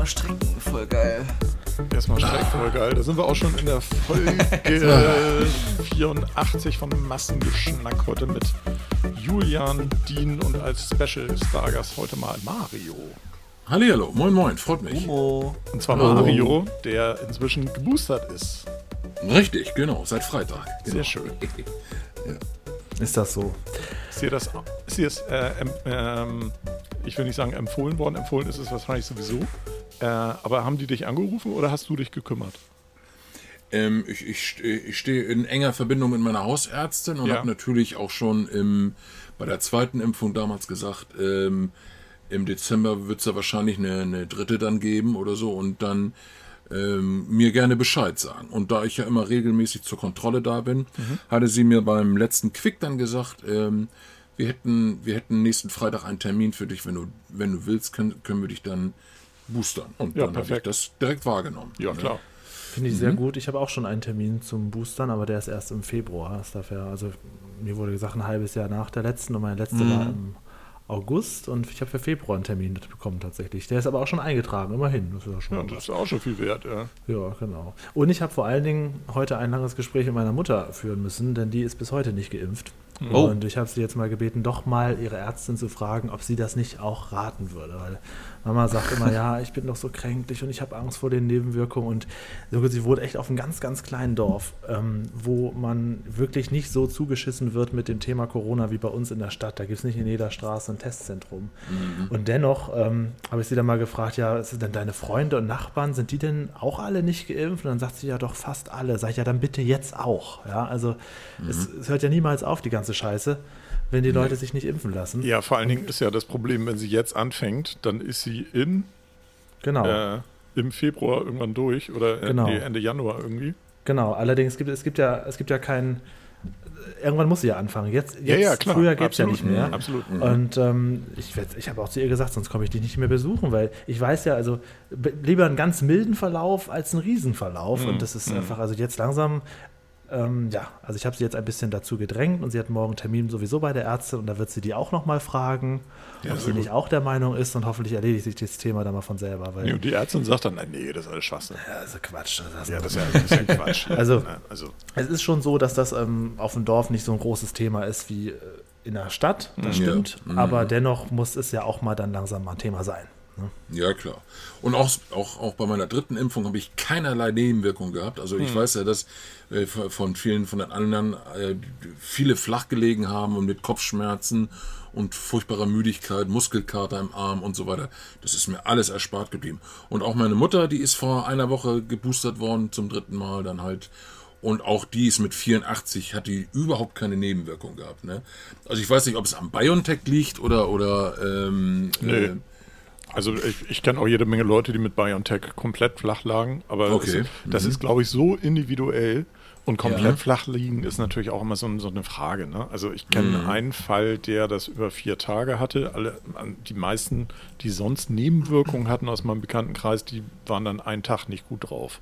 erstmal strecken, voll geil. Erstmal strecken, voll geil. Da sind wir auch schon in der Folge 84 von Massengeschnack heute mit Julian, Dean und als Special Stargast heute mal Mario. Hallihallo, moin moin, freut mich. Humo. Und zwar Hallo. Mario, der inzwischen geboostert ist. Richtig, genau, seit Freitag. Genau. Sehr schön. Ist das so? Ist dir das, ist dir das äh, ähm, ich will nicht sagen empfohlen worden, empfohlen ist es wahrscheinlich sowieso. Äh, aber haben die dich angerufen oder hast du dich gekümmert? Ähm, ich ich, ich stehe in enger Verbindung mit meiner Hausärztin und Ja. habe natürlich auch schon im, bei der zweiten Impfung damals gesagt, ähm, im Dezember wird es da wahrscheinlich eine, eine dritte dann geben oder so und dann ähm, mir gerne Bescheid sagen. Und da ich ja immer regelmäßig zur Kontrolle da bin, hatte sie mir beim letzten Quick dann gesagt, ähm, wir hätten, wir hätten nächsten Freitag einen Termin für dich, wenn du, wenn du willst, können, können wir dich dann boostern. Und Ja, dann habe ich perfekt. das direkt wahrgenommen. Ja, klar. Finde ich sehr gut. Ich habe auch schon einen Termin zum Boostern, aber der ist erst im Februar. Das darf ja, also mir wurde gesagt, ein halbes Jahr nach der letzten und meine letzte war im August und ich habe für Februar einen Termin bekommen tatsächlich. Der ist aber auch schon eingetragen, immerhin. Das ist ja schon Ja, das ist auch schon viel wert, ja. Ja, genau. Und ich habe vor allen Dingen heute ein langes Gespräch mit meiner Mutter führen müssen, denn die ist bis heute nicht geimpft. Oh. Und ich habe sie jetzt mal gebeten, doch mal ihre Ärztin zu fragen, ob sie das nicht auch raten würde. Weil Mama sagt immer, ja, ich bin doch so kränklich und ich habe Angst vor den Nebenwirkungen. Und sie wohnt echt auf einem ganz, ganz kleinen Dorf, ähm, wo man wirklich nicht so zugeschissen wird mit dem Thema Corona wie bei uns in der Stadt. Da gibt es nicht in jeder Straße ein Testzentrum. Und dennoch ähm, habe ich sie dann mal gefragt, ja, sind denn deine Freunde und Nachbarn, sind die denn auch alle nicht geimpft? Und dann sagt sie ja doch fast alle. Sag ich ja, dann bitte jetzt auch. Ja, also es, es hört ja niemals auf, die ganze Scheiße, wenn die Leute sich nicht impfen lassen. Ja, vor allen Dingen ist ja das Problem, wenn sie jetzt anfängt, dann ist sie in Genau. äh, im Februar irgendwann durch oder äh, Genau. Ende Januar irgendwie. Genau, allerdings gibt es gibt ja, es gibt ja keinen. Irgendwann muss sie ja anfangen. Jetzt, jetzt Ja, ja, klar. früher geht es ja nicht mehr. Mhm, absolut. Und ähm, ich, ich habe auch zu ihr gesagt, sonst komme ich dich nicht mehr besuchen, weil ich weiß ja, also lieber einen ganz milden Verlauf als einen Riesenverlauf. Und das ist einfach, also jetzt langsam, ähm, ja, also ich habe sie jetzt ein bisschen dazu gedrängt und sie hat morgen Termin sowieso bei der Ärztin und da wird sie die auch nochmal fragen, Ja, ob sie gut. nicht auch der Meinung ist und hoffentlich erledigt sich das Thema dann mal von selber. Weil, Nee, und die Ärztin sagt dann, nein, nee, das ist alles Schwachsinn. ja, also Quatsch. Das Ja, das ist ja, das ist ja Quatsch. Also- also Es ist schon so, dass das ähm, auf dem Dorf nicht so ein großes Thema ist wie äh, in der Stadt, das Ja. stimmt. Mhm. Aber dennoch muss es ja auch mal dann langsam mal ein Thema sein. Ne? Ja, klar. Und auch, auch, auch bei meiner dritten Impfung habe ich keinerlei Nebenwirkungen gehabt. Also ich weiß ja, dass äh, von vielen von den anderen äh, viele flach gelegen haben und mit Kopfschmerzen und furchtbarer Müdigkeit, Muskelkater im Arm und so weiter. Das ist mir alles erspart geblieben. Und auch meine Mutter, die ist vor einer Woche geboostert worden zum dritten Mal dann halt. Und auch die ist mit 84, hat die überhaupt keine Nebenwirkung gehabt. Ne? Also ich weiß nicht, ob es am BioNTech liegt oder, oder ähm, Nee. äh, Also ich, ich kenne auch jede Menge Leute, die mit BioNTech komplett flach lagen, aber Okay. das, das ist, glaube ich, so individuell. Und komplett Ja. flach liegen ist natürlich auch immer so, so eine Frage. Ne? Also ich kenne einen Fall, der das über vier Tage hatte. Alle, die meisten, die sonst Nebenwirkungen hatten aus meinem Bekanntenkreis, die waren dann einen Tag nicht gut drauf.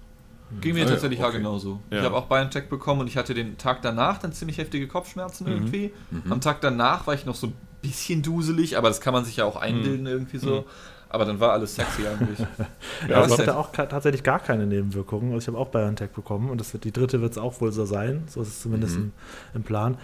Ging mir Ah tatsächlich ja okay. genauso. Ja. Ich habe auch BioNTech bekommen und ich hatte den Tag danach dann ziemlich heftige Kopfschmerzen Mhm. irgendwie. Am Tag danach war ich noch so ein bisschen duselig, aber das kann man sich ja auch einbilden irgendwie so. Aber dann war alles sexy eigentlich. Ja, ich hatte auch ka- tatsächlich gar keine Nebenwirkungen. Also ich habe auch BioNTech bekommen und das wird, die dritte wird es auch wohl so sein. So ist es zumindest im, im Plan.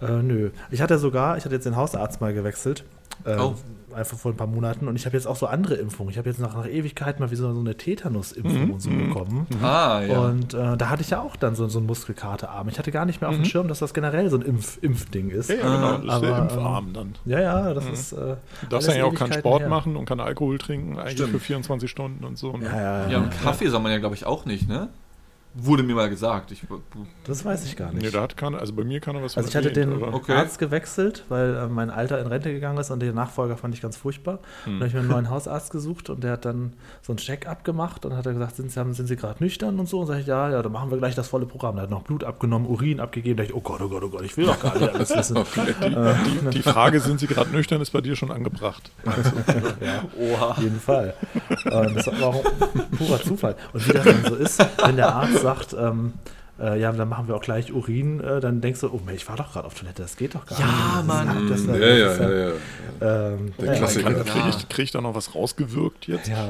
Äh, nö. Ich hatte sogar, ich hatte jetzt den Hausarzt mal gewechselt. Äh, Oh. Einfach vor ein paar Monaten. Und ich habe jetzt auch so andere Impfungen. Ich habe jetzt nach, nach Ewigkeit mal wie so, so eine Tetanus-Impfung und so bekommen. ah, ja. Und äh, da hatte ich ja auch dann so, so einen Muskelkaterarm. Ich hatte gar nicht mehr auf dem Schirm, dass das generell so ein Impf Impfding ist. Ja, ja genau. Das ist der aber, Impfarm dann. Ja, ja, das ist. Äh, Du darfst ja auch keinen Sport her. machen und keinen Alkohol trinken, eigentlich Stimmt. für 24 Stunden und so. Ne? Ja, ja, ja, ja. und Kaffee soll man ja, glaube ich, auch nicht, ne? Wurde mir mal gesagt. Ich, Das weiß ich gar nicht. Nee, da hat keiner, also bei mir keiner was Also ich hatte den Okay. Arzt gewechselt, weil äh, mein Alter in Rente gegangen ist und den Nachfolger fand ich ganz furchtbar. Hm. Dann habe ich mir einen neuen Hausarzt gesucht und der hat dann so einen Check-up gemacht und hat er gesagt, sind Sie, haben- sind Sie gerade nüchtern und so? Und sage ich, ja, ja, dann machen wir gleich das volle Programm. Er hat noch Blut abgenommen, Urin abgegeben. Da dachte ich, oh Gott, oh Gott, oh Gott, ich will doch gar nicht alles wissen. die, die Frage, sind Sie gerade nüchtern, ist bei dir schon angebracht. ja, oha. auf jeden Fall. Und das war auch ein purer Zufall. Und wie das dann so ist, wenn der Arzt sagt, ähm, äh, ja, dann machen wir auch gleich Urin, äh, dann denkst du, oh, ich war doch gerade auf Toilette, das geht doch gar Ja, nicht. Mann. Das, Ja, das, ja, das, ja, ja. Ähm, Der ja, Klassiker. Kriege Ja. ich, krieg ich da noch was rausgewirkt jetzt? ja,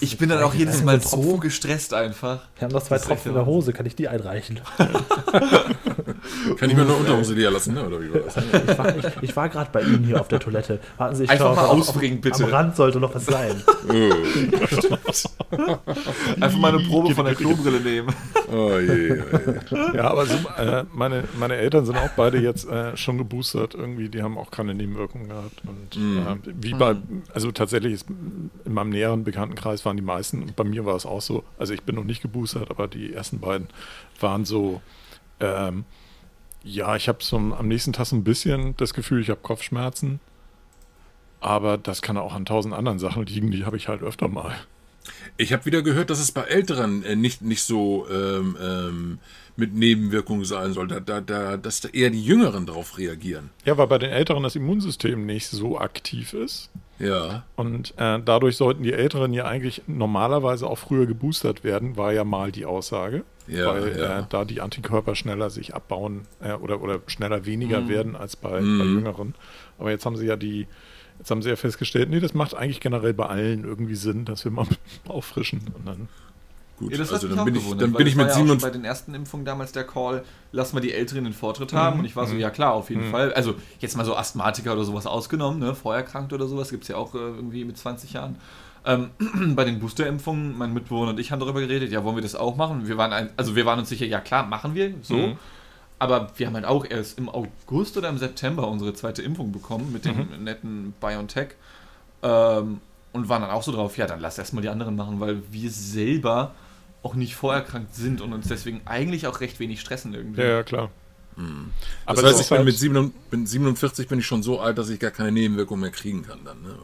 Ich bin dann auch jedes Mal so gestresst einfach. wir haben noch zwei Tropfen in der Hose, kann ich die einreichen? Kann ich mir nur Unterhose leer lassen, ne? oder wie war das? Ich war, ich, ich war gerade bei Ihnen hier auf der Toilette. Warten Sie, ich Einfach mal auf- bitte. Am Rand sollte noch was sein. Einfach mal eine Probe von der Klobrille nehmen. Oh je, oh je. Ja, aber so, äh, meine, meine Eltern sind auch beide jetzt äh, schon geboostert irgendwie, die haben auch keine Nebenwirkungen gehabt. Und äh, wie bei, also tatsächlich ist in meinem näheren Bekanntenkreis waren die meisten, und bei mir war es auch so, also ich bin noch nicht geboostert, aber die ersten beiden waren so, ähm, ja, ich habe so am nächsten Tag so ein bisschen das Gefühl, ich habe Kopfschmerzen. Aber das kann auch an tausend anderen Sachen liegen, die habe ich halt öfter mal. Ich habe wieder gehört, dass es bei Älteren äh, nicht, nicht so ähm, ähm, mit Nebenwirkungen sein soll, da, da, da, dass da eher die Jüngeren darauf reagieren. Ja, weil bei den Älteren das Immunsystem nicht so aktiv ist. Ja, Und äh, dadurch sollten die Älteren ja eigentlich normalerweise auch früher geboostert werden, war ja mal die Aussage. Ja, weil ja. Äh, da die Antikörper schneller sich abbauen äh, oder, oder schneller weniger Mhm. werden als bei, bei Jüngeren. Aber jetzt haben sie ja die, jetzt haben sie ja festgestellt, nee, das macht eigentlich generell bei allen irgendwie Sinn, dass wir mal auffrischen. Und dann, gut. Ja, das hat also mich dann auch bin ich, dann bin ich mit ja auch schon 27. bei den ersten Impfungen damals der Call, lass mal die Älteren den Vortritt haben. Und ich war so, ja klar, auf jeden Fall. Also jetzt mal so Asthmatiker oder sowas ausgenommen, ne? Vorerkrankt oder sowas, gibt es ja auch äh, irgendwie mit 20 Jahren. Ähm, bei den Boosterimpfungen, mein Mitbewohner und ich haben darüber geredet, ja, wollen wir das auch machen? Wir waren ein, also wir waren uns sicher, ja klar, machen wir, so. Aber wir haben halt auch erst im August oder im September unsere zweite Impfung bekommen mit dem netten BioNTech. Ähm, und waren dann auch so drauf, ja, dann lass erstmal die anderen machen, weil wir selber auch nicht vorerkrankt sind und uns deswegen eigentlich auch recht wenig stressen irgendwie. ja, ja, klar. Das das heißt, ich bin halt- mit 47, bin 47 bin ich schon so alt, dass ich gar keine Nebenwirkungen mehr kriegen kann dann. Ne?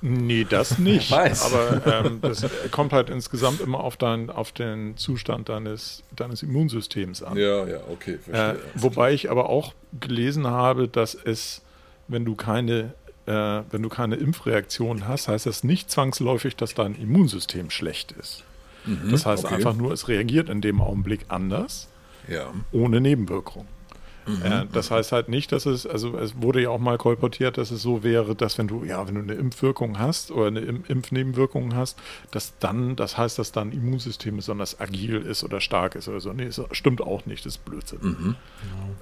Nee, das nicht. Weiß. Aber ähm, das kommt halt insgesamt immer auf, dein, auf den Zustand deines, deines Immunsystems an. Ja, ja, okay, Äh, verstehe. wobei ich aber auch gelesen habe, dass es, wenn du keine, äh, wenn du keine Impfreaktion hast, heißt das nicht zwangsläufig, dass dein Immunsystem schlecht ist. das heißt okay. einfach nur, es reagiert in dem Augenblick anders, ja. ohne Nebenwirkung. Äh, das heißt halt nicht, dass es, also es wurde ja auch mal kolportiert, dass es so wäre, dass wenn du, ja, wenn du eine Impfwirkung hast oder eine Im Impfnebenwirkung hast, dass dann, das heißt, dass dein Immunsystem besonders agil ist oder stark ist oder so. Nee, das stimmt auch nicht, das ist Blödsinn.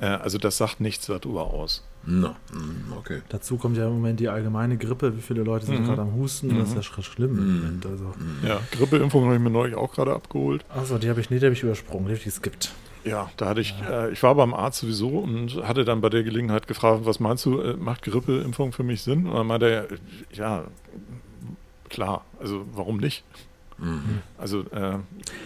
Äh, also das sagt nichts darüber aus. No. mm, Okay. Dazu kommt ja im Moment die allgemeine Grippe. Wie viele Leute sind gerade am Husten? Das ist ja sch- schlimm im Moment. Also. Ja, Grippeimpfung habe ich mir neulich auch gerade abgeholt. Achso, die habe ich nicht, die habe ich übersprungen, die habe ich geskippt. Ja, da hatte ich, äh, ich war beim Arzt sowieso und hatte dann bei der Gelegenheit gefragt, was meinst du, äh, macht Grippeimpfung für mich Sinn? Und dann meinte er, ja, klar, also warum nicht? Also, äh,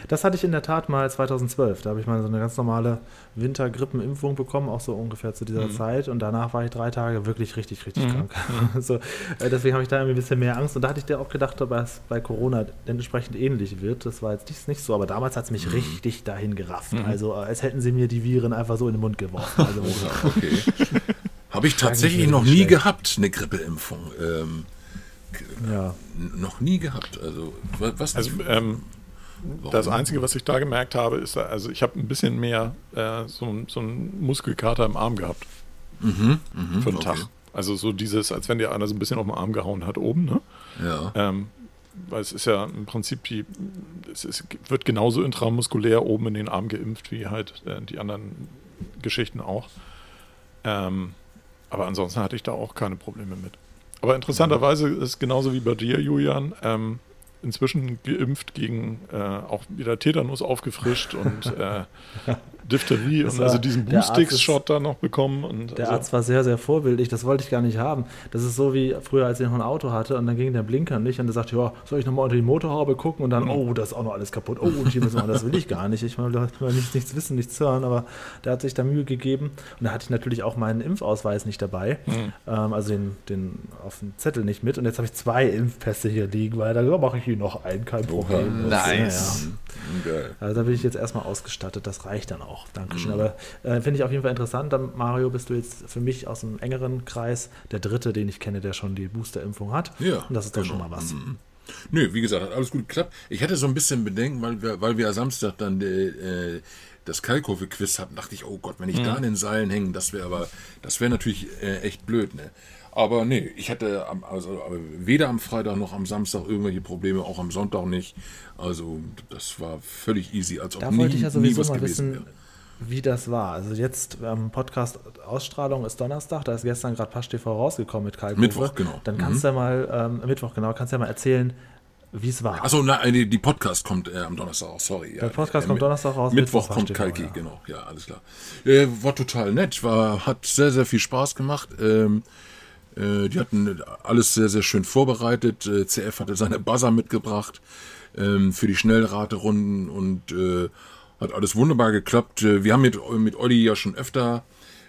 Das hatte ich in der Tat mal 2012. Da habe ich mal so eine ganz normale Wintergrippenimpfung bekommen, auch so ungefähr zu dieser Zeit. Und danach war ich drei Tage wirklich richtig, richtig krank. so, äh, deswegen habe ich da ein bisschen mehr Angst. Und da hatte ich dir auch gedacht, dass es bei Corona entsprechend ähnlich wird. Das war jetzt nicht, nicht so, aber damals hat es mich richtig dahin gerafft. Also, äh, als hätten sie mir die Viren einfach so in den Mund geworfen. Also, Okay. Habe ich tatsächlich noch nie schlecht. gehabt, eine Grippeimpfung. Ähm, ja. n- noch nie gehabt. Also, wa- was? also ähm, das Einzige, was ich da gemerkt habe, ist, also ich habe ein bisschen mehr äh, so, so einen Muskelkater im Arm gehabt Mhm, mhm, für einen okay. Tag. Also so dieses, als wenn dir einer so ein bisschen auf den Arm gehauen hat oben, ne? Ja. Ähm, weil es ist ja im Prinzip die, es ist, wird genauso intramuskulär oben in den Arm geimpft wie halt äh, die anderen Geschichten auch. Ähm, aber ansonsten hatte ich da auch keine Probleme mit. Aber interessanterweise ist genauso wie bei dir, Julian, ähm, inzwischen geimpft gegen äh, auch wieder Tetanus aufgefrischt und äh, Diphtherie Das und also diesen Boostix-Shot da noch bekommen. Und Der also, Arzt war sehr, sehr vorbildlich. Das wollte ich gar nicht haben. Das ist so wie früher, als ich noch ein Auto hatte und dann ging der Blinker nicht und der sagte, ja, soll ich nochmal unter die Motorhaube gucken und dann, oh, das ist auch noch alles kaputt. Oh, und hier müssen wir, das will ich gar nicht. Ich will will nichts, nichts wissen, nichts hören, aber der hat sich da Mühe gegeben. Und da hatte ich natürlich auch meinen Impfausweis nicht dabei. Ähm, also den, den auf dem Zettel nicht mit. Und jetzt habe ich zwei Impfpässe hier liegen, weil da mache ich ihn noch ein, kein Problem. Nice. ja, ja. Geil. Also da bin ich jetzt erstmal ausgestattet, das reicht dann auch. Dankeschön. Aber äh, finde ich auf jeden Fall interessant. Dann, Mario, bist du jetzt für mich aus einem engeren Kreis der dritte, den ich kenne, der schon die Boosterimpfung hat. Ja, Und das ist doch genau. schon mal was. Nö, wie gesagt, hat alles gut geklappt. Ich hatte so ein bisschen Bedenken, weil wir, weil wir Samstag dann äh, äh, das Kalkofe-Quiz hatten, dachte ich, oh Gott, wenn ich da an den Seilen hängen, das wäre aber, das wäre natürlich äh, echt blöd, ne? Aber nee, ich hatte am, also weder am Freitag noch am Samstag irgendwelche Probleme, auch am Sonntag nicht. Also das war völlig easy, als ob Da nie, wollte ich ja sowieso was mal wissen, wäre. wie das war. Also jetzt ähm, Podcast-Ausstrahlung ist Donnerstag, da ist gestern gerade Pasch TV rausgekommen mit Kalkofe. Mittwoch, genau. Dann kannst du ja mal, ähm, Mittwoch, genau, kannst du ja mal erzählen, wie es war. Achso, nein, die, die Podcast kommt äh, am Donnerstag raus, sorry. Der Podcast Äh, kommt Mi- Donnerstag raus, Mittwoch Mittwoch kommt Kalki, ja. genau. Ja, alles klar. Äh, war total nett, war, hat sehr, sehr viel Spaß gemacht. Ähm, äh, die hatten alles sehr, sehr schön vorbereitet. Äh, CF hatte seine Buzzer mitgebracht ähm, für die Schnellraterunden und äh, hat alles wunderbar geklappt. Äh, wir haben mit, mit Olli ja schon öfter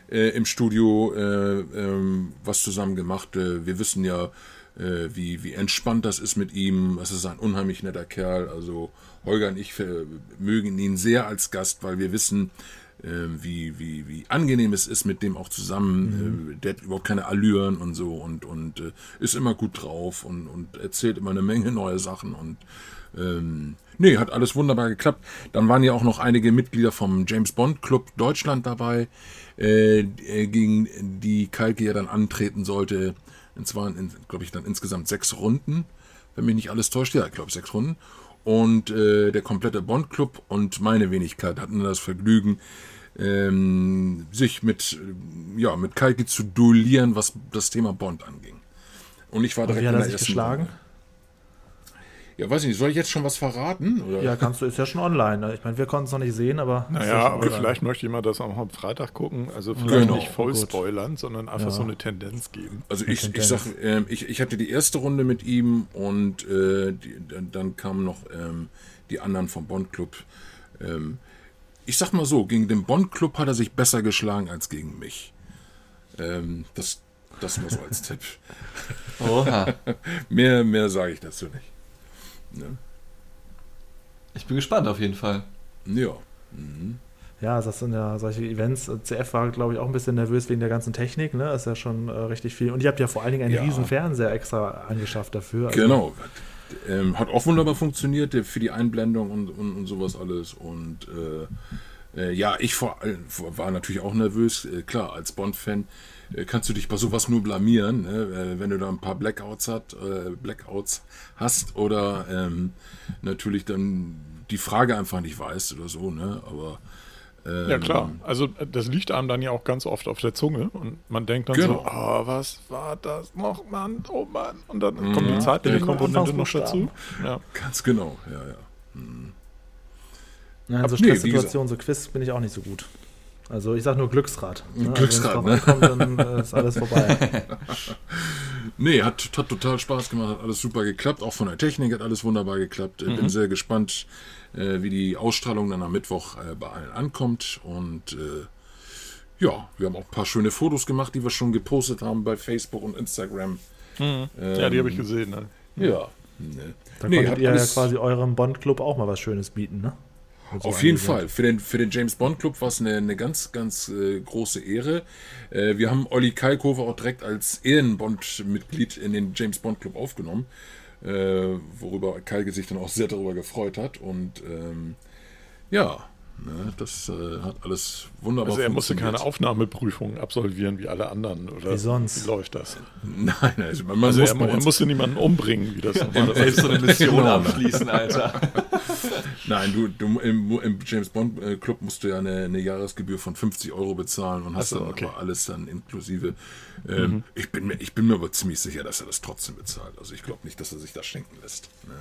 äh, im Studio äh, ähm, was zusammen gemacht. Äh, wir wissen ja, äh, wie, wie entspannt das ist mit ihm. Es ist ein unheimlich netter Kerl. Also Holger und ich äh, mögen ihn sehr als Gast, weil wir wissen, äh, wie, wie, wie angenehm es ist mit dem auch zusammen. Äh, der hat überhaupt keine Allüren und so und, und äh, ist immer gut drauf und, und erzählt immer eine Menge neue Sachen und ähm, nee, hat alles wunderbar geklappt. Dann waren ja auch noch einige Mitglieder vom James Bond Club Deutschland dabei, äh, äh, gegen die Kalki ja dann antreten sollte. Und zwar, glaube ich, dann insgesamt sechs Runden, wenn mich nicht alles täuscht. Ja, ich glaube sechs Runden. Und äh, der komplette Bond Club und meine Wenigkeit hatten das Vergnügen, ähm, sich mit, äh, ja, mit Kalki zu duellieren, was das Thema Bond anging. Und ich war Und direkt wie hat er sich geschlagen? Runde. Ja, weiß ich nicht, soll ich jetzt schon was verraten? Oder? Ja, kannst du, ist ja schon online. ne? Ich meine, wir konnten es noch nicht sehen, aber. Naja, aber online. vielleicht möchte jemand das auch am Freitag gucken. Also vielleicht Genau. nicht voll Gut. spoilern, sondern einfach Ja. so eine Tendenz geben. Also ich, ich Tendenz. sag, ähm, ich, ich hatte die erste Runde mit ihm und äh, die, dann, dann kamen noch ähm, die anderen vom Bond Club. Ähm, ich sag mal so, gegen den Bond Club hat er sich besser geschlagen als gegen mich. Ähm, das, das nur so als Tipp. Oha. Mehr, mehr sage ich dazu nicht. Ich bin gespannt auf jeden Fall. Ja. Ja, das sind ja solche Events. CF war, glaube ich, auch ein bisschen nervös wegen der ganzen Technik. Ne? Ist ja schon äh, richtig viel. Und ihr habt ja vor allen Dingen einen Ja. riesen Fernseher extra angeschafft dafür. Also, Genau. Ähm, hat auch wunderbar funktioniert für die Einblendung und, und, und sowas alles. Und äh, äh, ja, ich vor war natürlich auch nervös. Äh, klar, als Bond-Fan äh, kannst du dich bei sowas nur blamieren, ne? wenn du da ein paar Blackouts, hat, Blackouts hast oder ähm, natürlich dann die Frage einfach nicht weißt oder so. Ne? Aber ähm, Ja, klar. Also äh, das liegt einem dann ja auch ganz oft auf der Zunge und man denkt dann Genau. so, ah, was war das noch, Mann, oh Mann. Und dann Mhm. kommt die zeitliche die Komponente noch Anfangsbuchstaben. dazu. Ja. Ganz genau, ja, ja. Ja, in so Nee, Stresssituationen, so Quiz bin ich auch nicht so gut. Also ich sage nur Glücksrad. Ne? Glücksrad, also, drauf ankommt, dann äh, ist alles vorbei. Nee, hat, hat total Spaß gemacht, hat alles super geklappt. Auch von der Technik hat alles wunderbar geklappt. Äh, Bin sehr gespannt, wie die Ausstrahlung dann am Mittwoch äh, bei allen ankommt. Und äh, ja, wir haben auch ein paar schöne Fotos gemacht, die wir schon gepostet haben bei Facebook und Instagram. ja, die habe ich gesehen. Ne? Ja. Ne. Da Nee, konntet ihr ja quasi eurem Bond-Club auch mal was Schönes bieten, ne? So Auf jeden. Fall. Für den, für den James Bond Club war es eine, eine ganz, ganz äh, große Ehre. Äh, wir haben Olli Kalkofe auch direkt als Ehrenbond-Mitglied in den James Bond Club aufgenommen, äh, worüber Kalke sich dann auch sehr darüber gefreut hat. Und ähm, ja, ne, das äh, hat alles wunderbar Also er musste keine. Aufnahmeprüfung absolvieren wie alle anderen. Oder Wie sonst? Wie läuft das? Nein, also man, man Also muss er, er musste niemanden umbringen, wie das normalerweise Selbst so eine Mission Genau. abschließen, Alter. Nein, du, du im, im James Bond äh, Club musst du ja eine, eine Jahresgebühr von 50 Euro bezahlen und hast so, dann okay. aber alles dann inklusive. Ähm, ich, bin mir, ich bin mir aber ziemlich sicher, dass er das trotzdem bezahlt. Also ich glaube nicht, dass er sich das schenken lässt. Ne?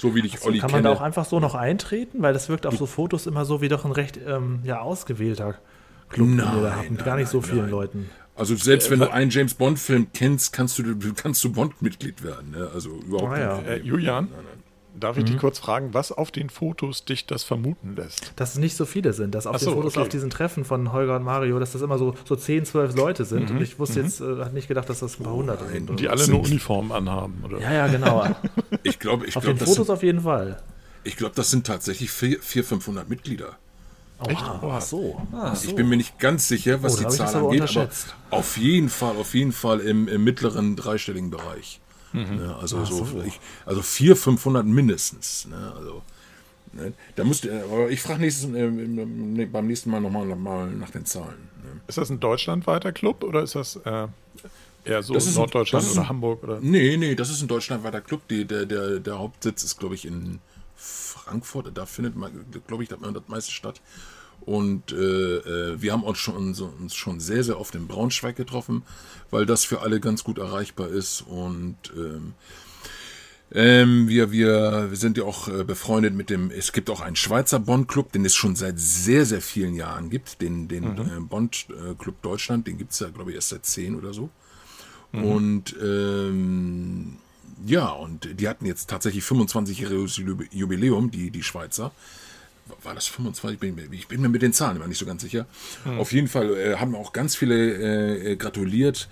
So wie ich Olli Kann man kenne. da auch einfach so noch eintreten? Weil das wirkt auf so Fotos immer so wie doch ein recht ähm, ja, ausgewählter Club, den ihr da Nein, habt. Mit nein, gar nicht so nein, vielen nein. Leuten. also selbst wenn du einen James Bond Film kennst, kannst du kannst du Bond Mitglied werden. Ne? Also überhaupt Ah, kein ja. Äh, Julian, darf ich Mhm. dich kurz fragen, was auf den Fotos dich das vermuten lässt? Dass es nicht so viele sind, dass auf Ach so, den Fotos okay. auf diesen Treffen von Holger und Mario, dass das immer so, so 10, 12 Leute sind. Mhm. Und ich wusste jetzt, äh, hat nicht gedacht, dass das ein paar hundert nein. sind. Die Oder? alle sind- nur Uniformen anhaben, oder? Ja, ja, genau. Ich glaube, ich auf glaube, den Fotos sind- auf jeden Fall. ich glaub, das sind tatsächlich 400, 500 Mitglieder. Echt? Oha, Oha. Ach so. Ach so. Ich bin mir nicht ganz sicher, was Oh, die Zahl aber angeht, aber auf jeden Fall, auf jeden Fall im, im mittleren dreistelligen Bereich. Mhm. Ne, also, so, so. Ich, also 400, 500 mindestens. Ne, also, Ne? Da musst, du- aber ich frage nächstes, äh, ne, beim nächsten Mal nochmal mal nach den Zahlen. Ne? Ist das ein deutschlandweiter Club oder ist das äh, eher so Das ist ein- Norddeutschland ist oder ein- Hamburg? Oder? Nee, nee, das ist ein deutschlandweiter Club. Die, der, der, der Hauptsitz ist, glaube ich, in Frankfurt. Da findet man, glaube ich, das meiste statt. Und äh, äh, wir haben uns schon, uns schon sehr, sehr oft in Braunschweig getroffen, weil das für alle ganz gut erreichbar ist. Und ähm, ähm, wir, wir, wir sind ja auch äh, befreundet mit dem, es gibt auch einen Schweizer Bond-Club, den es schon seit sehr, sehr vielen Jahren gibt. Den, den äh, Bond-Club Deutschland, den gibt es ja, glaube ich, erst seit zehn oder so. Und ähm, ja, und die hatten jetzt tatsächlich 25-jähriges Jubiläum, die, die Schweizer. War das 25? Ich bin, mir- ich bin mir mit den Zahlen immer nicht so ganz sicher. Auf jeden Fall äh, haben auch ganz viele äh, gratuliert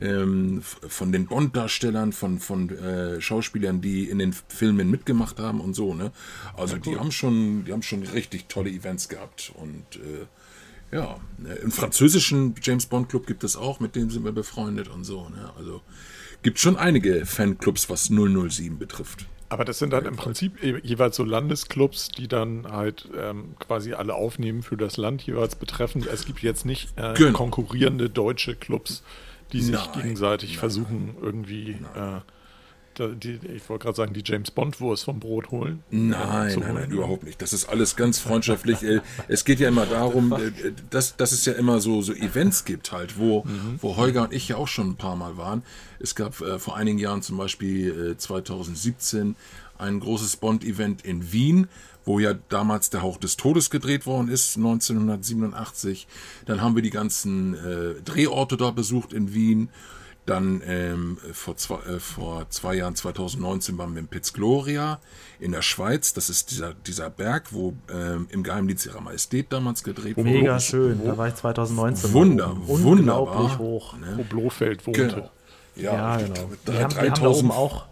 ähm, von den Bond-Darstellern, von, von äh, Schauspielern, die in den Filmen mitgemacht haben und so. Ne? Also die haben schon, die haben schon richtig tolle Events gehabt und äh, ja, ne, im französischen James Bond Club gibt es auch, mit dem sind wir befreundet und so. Ne? Also gibt schon einige Fanclubs, was 007 betrifft. Aber das sind dann im Prinzip je- jeweils so Landesclubs, die dann halt ähm, quasi alle aufnehmen für das Land jeweils betreffend. Es gibt jetzt nicht äh, Genau. konkurrierende deutsche Clubs, die sich Nein, gegenseitig nein. versuchen, irgendwie, äh, die, ich wollte gerade sagen, die James Bond-Wurst vom Brot holen. Nein, nein, nein, überhaupt nicht. Das ist alles ganz freundschaftlich. Äh, Es geht ja immer darum, äh, dass, dass es ja immer so, so Events gibt halt, wo, wo Holger und ich ja auch schon ein paar Mal waren. Es gab äh, vor einigen Jahren zum Beispiel äh, 2017 ein großes Bond-Event in Wien, wo ja damals der Hauch des Todes gedreht worden ist, 1987. Dann haben wir die ganzen äh, Drehorte da besucht in Wien. Dann ähm, vor, zwei, äh, vor zwei Jahren, 2019, waren wir in Piz Gloria in der Schweiz. Das ist dieser, dieser Berg, wo ähm, im Geheimdienst ihrer Majestät damals gedreht wurde. Mega schön. Da war ich 2019. Wunder, oben. wunderbar. Unglaublich hoch. Wo Blofeld wohnte. Genau. Ja, ich genau. glaube, Wir drei- haben, wir haben da 3000 oben auch,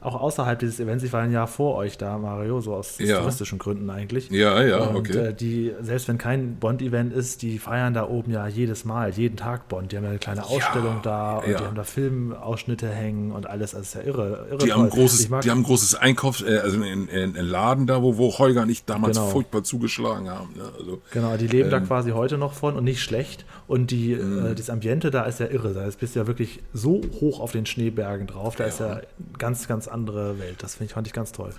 auch außerhalb dieses Events, ich war ein Jahr vor euch da, Mario, so aus Ja. touristischen Gründen eigentlich. Ja, ja, und, okay. Äh, die, selbst wenn kein Bond-Event ist, die feiern da oben ja jedes Mal, jeden Tag Bond. Die haben ja eine kleine Ausstellung da und ja. die haben da Filmausschnitte hängen und alles. Das ist ja irre. irre Die haben, ein toll. großes, Ich mag- die haben ein großes Einkaufs-, äh, also ein, ein, ein Laden da, wo, wo Holger und ich damals Genau. furchtbar zugeschlagen haben. Ne? Also, Genau, die leben da Ähm. quasi heute noch von und nicht schlecht. Und die, Mhm. äh, das Ambiente da ist ja irre. Da bist du ja wirklich so hoch auf den Schneebergen drauf. Da ist ja eine ganz, andere Welt. Das ich, fand ich ganz toll.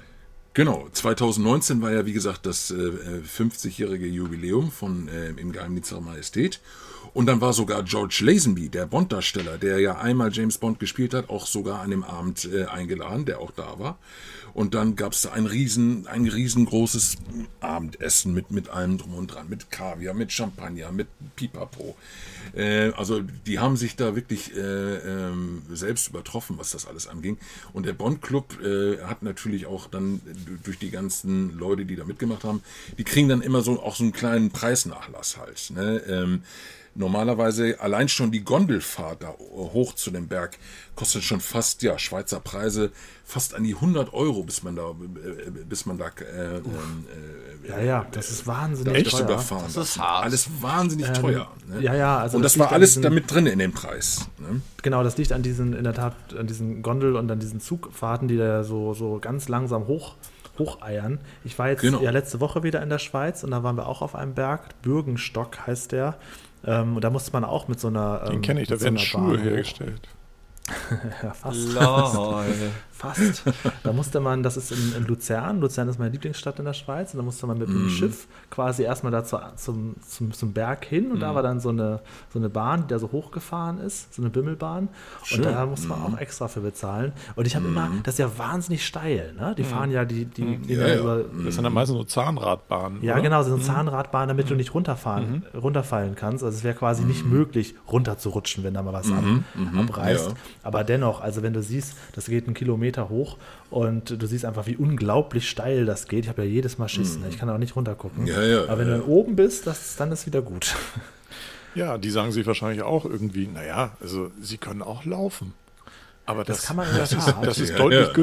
Genau, 2019 war ja wie gesagt das äh, 50-jährige Jubiläum von äh, im Geheimdienst ihrer Majestät. Und dann war sogar George Lazenby, der Bond-Darsteller, der ja einmal James Bond gespielt hat, auch sogar an dem Abend äh, eingeladen, der auch da war. Und dann gab es da ein riesen, ein riesengroßes Abendessen mit, mit allem drum und dran, mit Kaviar, mit Champagner, mit Pipapo. Äh, also die haben sich da wirklich äh, ähm, selbst übertroffen, was das alles anging. Und der Bond Club äh, hat natürlich auch dann durch die ganzen Leute, die da mitgemacht haben, die kriegen dann immer so auch so einen kleinen Preisnachlass halt. Ne? Ähm, normalerweise allein schon die Gondelfahrt da hoch zu dem Berg kostet schon fast ja Schweizer Preise fast an die 100 Euro, bis man da äh, bis man da äh, ähm, äh, Ja, ja, das ist wahnsinnig echt teuer. überfahren. Das ist hart. Alles wahnsinnig teuer. Ne? ja, ja, also und das das, war alles diesen- damit drin in dem Preis. Ne? Genau, das liegt an diesen, in der Tat, an diesen Gondel und an diesen Zugfahrten, die da so, so ganz langsam hoch, hocheiern. Ich war jetzt Genau. ja letzte Woche wieder in der Schweiz und da waren wir auch auf einem Berg. Bürgenstock heißt der. Ähm, und da musste man auch mit so einer. Den ähm, kenne ich, da so werden einer Schuhe Bahn hoch. hergestellt. Ja, fast. Lol. Fast. Da musste man, das ist in, in Luzern. Luzern ist meine Lieblingsstadt in der Schweiz. Und da musste man mit Mhm. dem Schiff quasi erstmal da zu, zum, zum, zum Berg hin. Und Mhm. da war dann so eine, so eine Bahn, die da so hochgefahren ist, so eine Bimmelbahn. Schön. Und da musste man Mhm. auch extra für bezahlen. Und ich habe immer, das ist ja wahnsinnig steil. Ne? Die fahren ja, die, die Mhm. Ja, ja, ja. über. Das sind dann meistens so Zahnradbahnen. Ja, oder? genau, so eine Zahnradbahn, damit du nicht runterfahren, runterfallen kannst. Also es wäre quasi nicht möglich, runterzurutschen, wenn da mal was ab, abreißt. ja. Aber dennoch, also wenn du siehst, das geht einen Kilometer hoch und du siehst einfach, wie unglaublich steil das geht. Ich habe ja jedes Mal Schiss, ne? ich kann auch nicht runtergucken. Ja, ja, Aber wenn ja, du oben bist, das, dann ist wieder gut. Ja, die sagen sich wahrscheinlich auch irgendwie, naja, also sie können auch laufen. Aber das, kann man das, ist, das ist deutlich ja,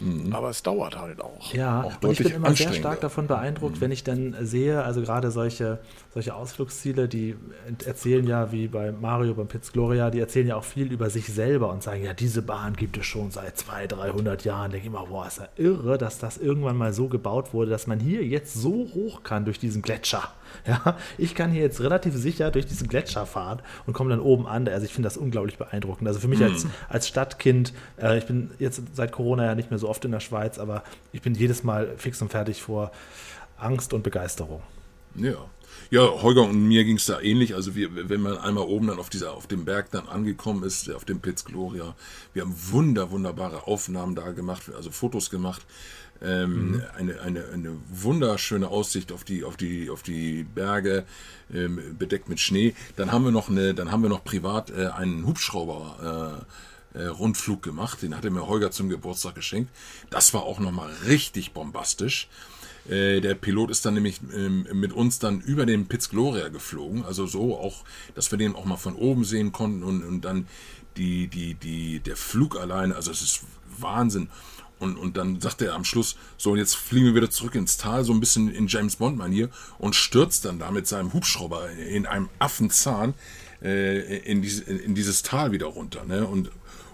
günstiger. Aber es dauert halt auch. Ja, Auch und ich bin immer sehr stark davon beeindruckt, wenn ich dann sehe, also gerade solche, solche Ausflugsziele, die erzählen ja, wie bei Mario, beim Piz Gloria, die erzählen ja auch viel über sich selber und sagen, ja, diese Bahn gibt es schon seit 200, 300 Jahren. Denke ich immer, boah, ist ja irre, dass das irgendwann mal so gebaut wurde, dass man hier jetzt so hoch kann durch diesen Gletscher. Ja, ich kann hier jetzt relativ sicher durch diesen Gletscher fahren und komme dann oben an. Also ich finde das unglaublich beeindruckend. Also für mich als, als Stadtkind, äh, ich bin jetzt seit Corona ja nicht mehr so oft in der Schweiz, aber ich bin jedes Mal fix und fertig vor Angst und Begeisterung. Ja. Ja, Holger und mir ging es da ähnlich. Also wir, wenn man einmal oben dann auf dieser, auf dem Berg dann angekommen ist, auf dem Piz Gloria, wir haben wunder, wunderbare Aufnahmen da gemacht, also Fotos gemacht. Ähm, eine, eine, eine wunderschöne Aussicht auf die, auf die, auf die Berge, ähm, bedeckt mit Schnee. Dann haben wir noch eine, dann haben wir noch privat äh, einen Hubschrauber äh, äh, Rundflug gemacht. Den hatte mir Holger zum Geburtstag geschenkt. Das war auch nochmal richtig bombastisch. Äh, der Pilot ist dann nämlich ähm, mit uns dann über den Piz Gloria geflogen. Also so auch, dass wir den auch mal von oben sehen konnten und, und dann die, die, die, der Flug alleine, also es ist Wahnsinn. Und, und dann sagt er am Schluss, so, und jetzt fliegen wir wieder zurück ins Tal, so ein bisschen in James Bond-Manier, und stürzt dann da mit seinem Hubschrauber in einem Affenzahn äh, in, diese, in dieses Tal wieder runter. Ne? Und,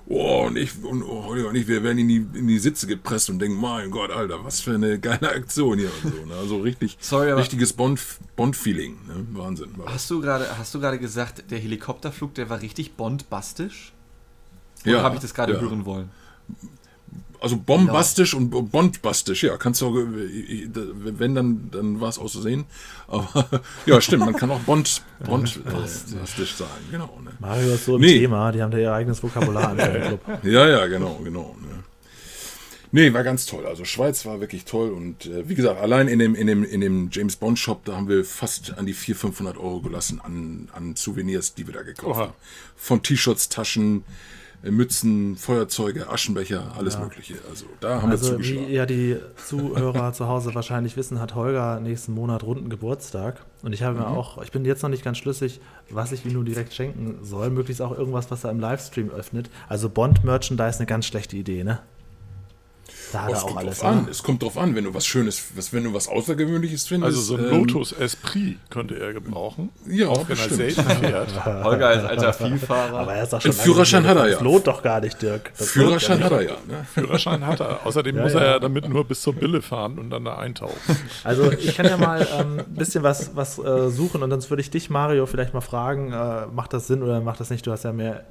oh, und ich und, oh, und ich, wir werden in die, in die Sitze gepresst und denken, mein Gott, Alter, was für eine geile Aktion hier und so. Ne? Also richtig, Sorry, richtiges Bond- Bond-Feeling. ne? Wahnsinn. Hast du gerade hast du gerade gesagt, der Helikopterflug, der war richtig bondbastisch? Oder Ja, habe ich das gerade ja. hören wollen? Also bombastisch und bondbastisch, ja, kannst du auch, äh, wenn dann, dann war es auszusehen. Aber ja, stimmt, man kann auch bond, bondbastisch sagen, genau. Ne? Mario ist so im Nee. Thema, die haben da ihr eigenes Vokabular im Fanclub. Ja, ja, genau, genau. Ne? Nee, war ganz toll. Also Schweiz war wirklich toll und äh, wie gesagt, allein in dem, in dem, in dem James Bond Shop, da haben wir fast an die 400, 500 Euro gelassen an, an Souvenirs, die wir da gekauft Oha. haben. Von T-Shirts, Taschen, äh, Mützen, Feuerzeuge, Aschenbecher, alles Mögliche. Also da haben wir Also wie zugeschlagen. ja die Zuhörer zu Hause wahrscheinlich wissen, hat Holger nächsten Monat runden Geburtstag. Und ich habe mir Mhm. auch, ich bin jetzt noch nicht ganz schlüssig, was ich ihm nun direkt schenken soll. Möglichst auch irgendwas, was er im Livestream öffnet. Also Bond-Merchandise eine ganz schlechte Idee, ne? Da hat Oh, er es auch kommt alles. drauf an. Ne? Es kommt drauf an, wenn du was Schönes, was, wenn du was Außergewöhnliches findest. Also so ein ähm, Lotus Esprit könnte er gebrauchen. Ja, auch wenn er bestimmt. selten fährt. Holger als alter Vielfahrer. Aber er ist auch schon Führerschein hat er ja. Das lohnt doch gar nicht, Dirk. Das Führerschein hat er ja. Ne? Führerschein hat er. Außerdem Ja, muss ja. er ja damit nur bis zur Bille fahren und dann da eintauchen. Also ich kann ja mal ähm, ein bisschen was, was äh, suchen und sonst würde ich dich, Mario, vielleicht mal fragen, äh, macht das Sinn oder macht das nicht? Du hast ja mehr,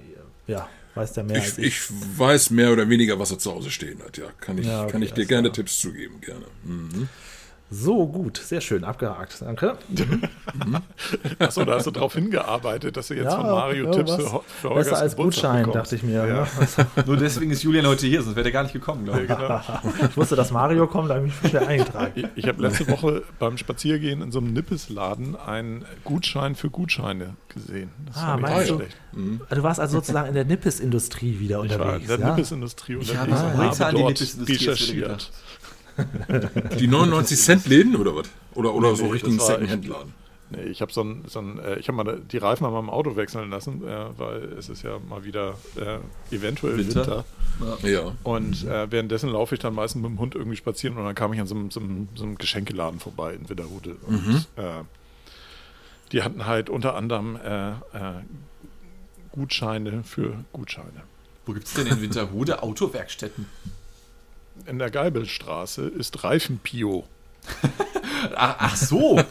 ja, weißt ja mehr als Ich, ich weiß mehr oder weniger, was er zu Hause stehen hat. Ja, kann ich, Ja, okay, kann ich dir gerne klar. Tipps zugeben, gerne. Mhm. So gut, sehr schön, abgehakt. Danke. Achso, da hast du darauf hingearbeitet, dass du jetzt Ja, von Mario ja, Tipps was? für, für Holgers Besser als Geburtstag Gutschein, bekommst. dachte ich mir. Ja. Ne? Nur deswegen ist Julian heute hier, sonst wäre der gar nicht gekommen, glaube ich. Genau. Ich wusste, dass Mario kommt, da habe ich mich schnell eingetragen. Ich, ich habe letzte Woche beim Spaziergehen in so einem Nippesladen einen Gutschein für Gutscheine gesehen. Das Ah, fand ich meinst nicht du? schlecht. Du warst also sozusagen in der Nippes-Industrie wieder Ich war in unterwegs. der ja? Nippesindustrie Ich unterwegs habe heute habe die dort recherchiert. Die 99 Cent Läden oder was? Oder, oder Nee, so nee, richtigen das war Secondhand-Laden? Nee, ich habe so ein, so ein, äh, ich habe mal die Reifen an meinem Auto wechseln lassen, äh, weil es ist ja mal wieder äh, eventuell Winter. Winter. Ja. Und äh, währenddessen laufe ich dann meistens mit dem Hund irgendwie spazieren und dann kam ich an so einem, so einem, so einem Geschenkeladen vorbei in Widderhude. Und äh, die hatten halt unter anderem äh, Gutscheine für Gutscheine. Wo gibt es denn in Winterhude Autowerkstätten? In der Geibelstraße ist Reifenpio. Ach, ach so,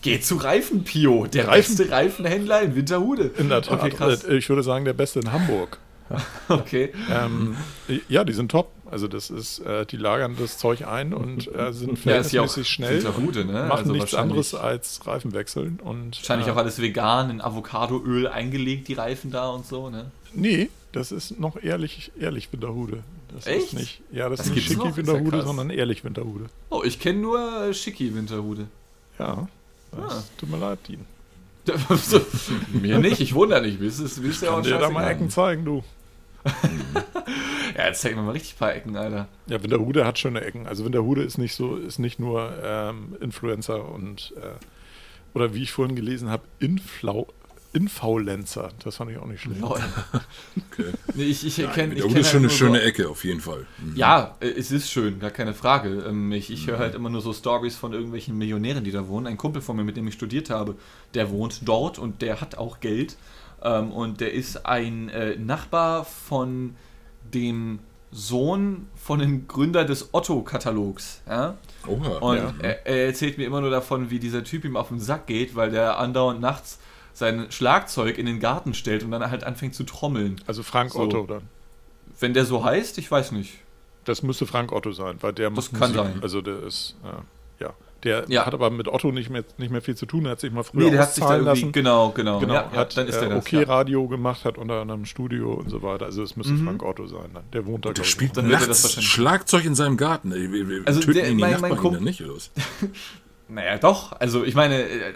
geht zu Reifenpio, der Reifen- reichste Reifenhändler in Winterhude. In der Tat. Okay, krass. Äh, Ich würde sagen, der beste in Hamburg. Okay. Ähm, ja, die sind top. Also das ist, äh, die lagern das Zeug ein und äh, sind ist ja verhältnismäßig schnell. Winterhude, ne? Machen Also nichts anderes als Reifen wechseln. Und, Wahrscheinlich äh, auch alles vegan, in Avocadoöl eingelegt, die Reifen da und so, ne? Nee, das ist noch ehrlich, ehrlich Winterhude. Das Echt? ist nicht, ja, das, Das ist nicht noch? schicki Ist ja Winterhude, krass. sondern ehrlich Winterhude. Oh, ich kenne nur äh, Schicki Winterhude. Ja, das Ah. tut mir leid, Dean. Mir nicht, ich wundere nicht. Willst du willst du ja auch Kann dir da mal. Ecken zeigen, du. Ja, jetzt zeig mir mal richtig ein paar Ecken, Alter. Ja, Winterhude hat schöne Ecken. Also Winterhude ist nicht so, ist nicht nur ähm, Influencer und äh, oder wie ich vorhin gelesen habe, Inflau Infaulenzer. Das fand ich auch nicht schlecht. Okay. Nee, ich ich kenne ich Ja, kenn gut, ist schon halt eine schöne so, Ecke, auf jeden Fall. Mhm. Ja, äh, es ist schön, gar keine Frage. Ähm, Ich, ich höre halt immer nur so Stories von irgendwelchen Millionären, die da wohnen. Ein Kumpel von mir, mit dem ich studiert habe, der wohnt dort und der hat auch Geld. Ähm, Und der ist ein äh, Nachbar von dem Sohn von dem Gründer des Otto-Katalogs. Ja? Oha. Und ja. er, er erzählt mir immer nur davon, wie dieser Typ ihm auf den Sack geht, weil der andauernd nachts sein Schlagzeug in den Garten stellt und dann halt anfängt zu trommeln. Also Frank So. Otto dann. Wenn der so heißt, ich weiß nicht. Das müsste Frank Otto sein, weil der Das macht kann Musik. sein. Also der ist, äh, ja. Der Ja. hat aber mit Otto nicht mehr, nicht mehr viel zu tun. Er hat sich mal früher Nee, der hat sich da lassen. genau, genau. Genau, ja, ja, hat dann ist der äh, das. okay ja. Radio gemacht, hat unter anderem Studio und so weiter. Also es müsste Mhm. Frank Otto sein. Dann. Der wohnt da, Der spielt Dann er das nachts wahrscheinlich- Schlagzeug in seinem Garten. Ey, wir, wir Also töten der- ihn die mein- mein Nachbarn Kump- ihn dann nicht los. Naja, doch. Also ich meine, äh, äh,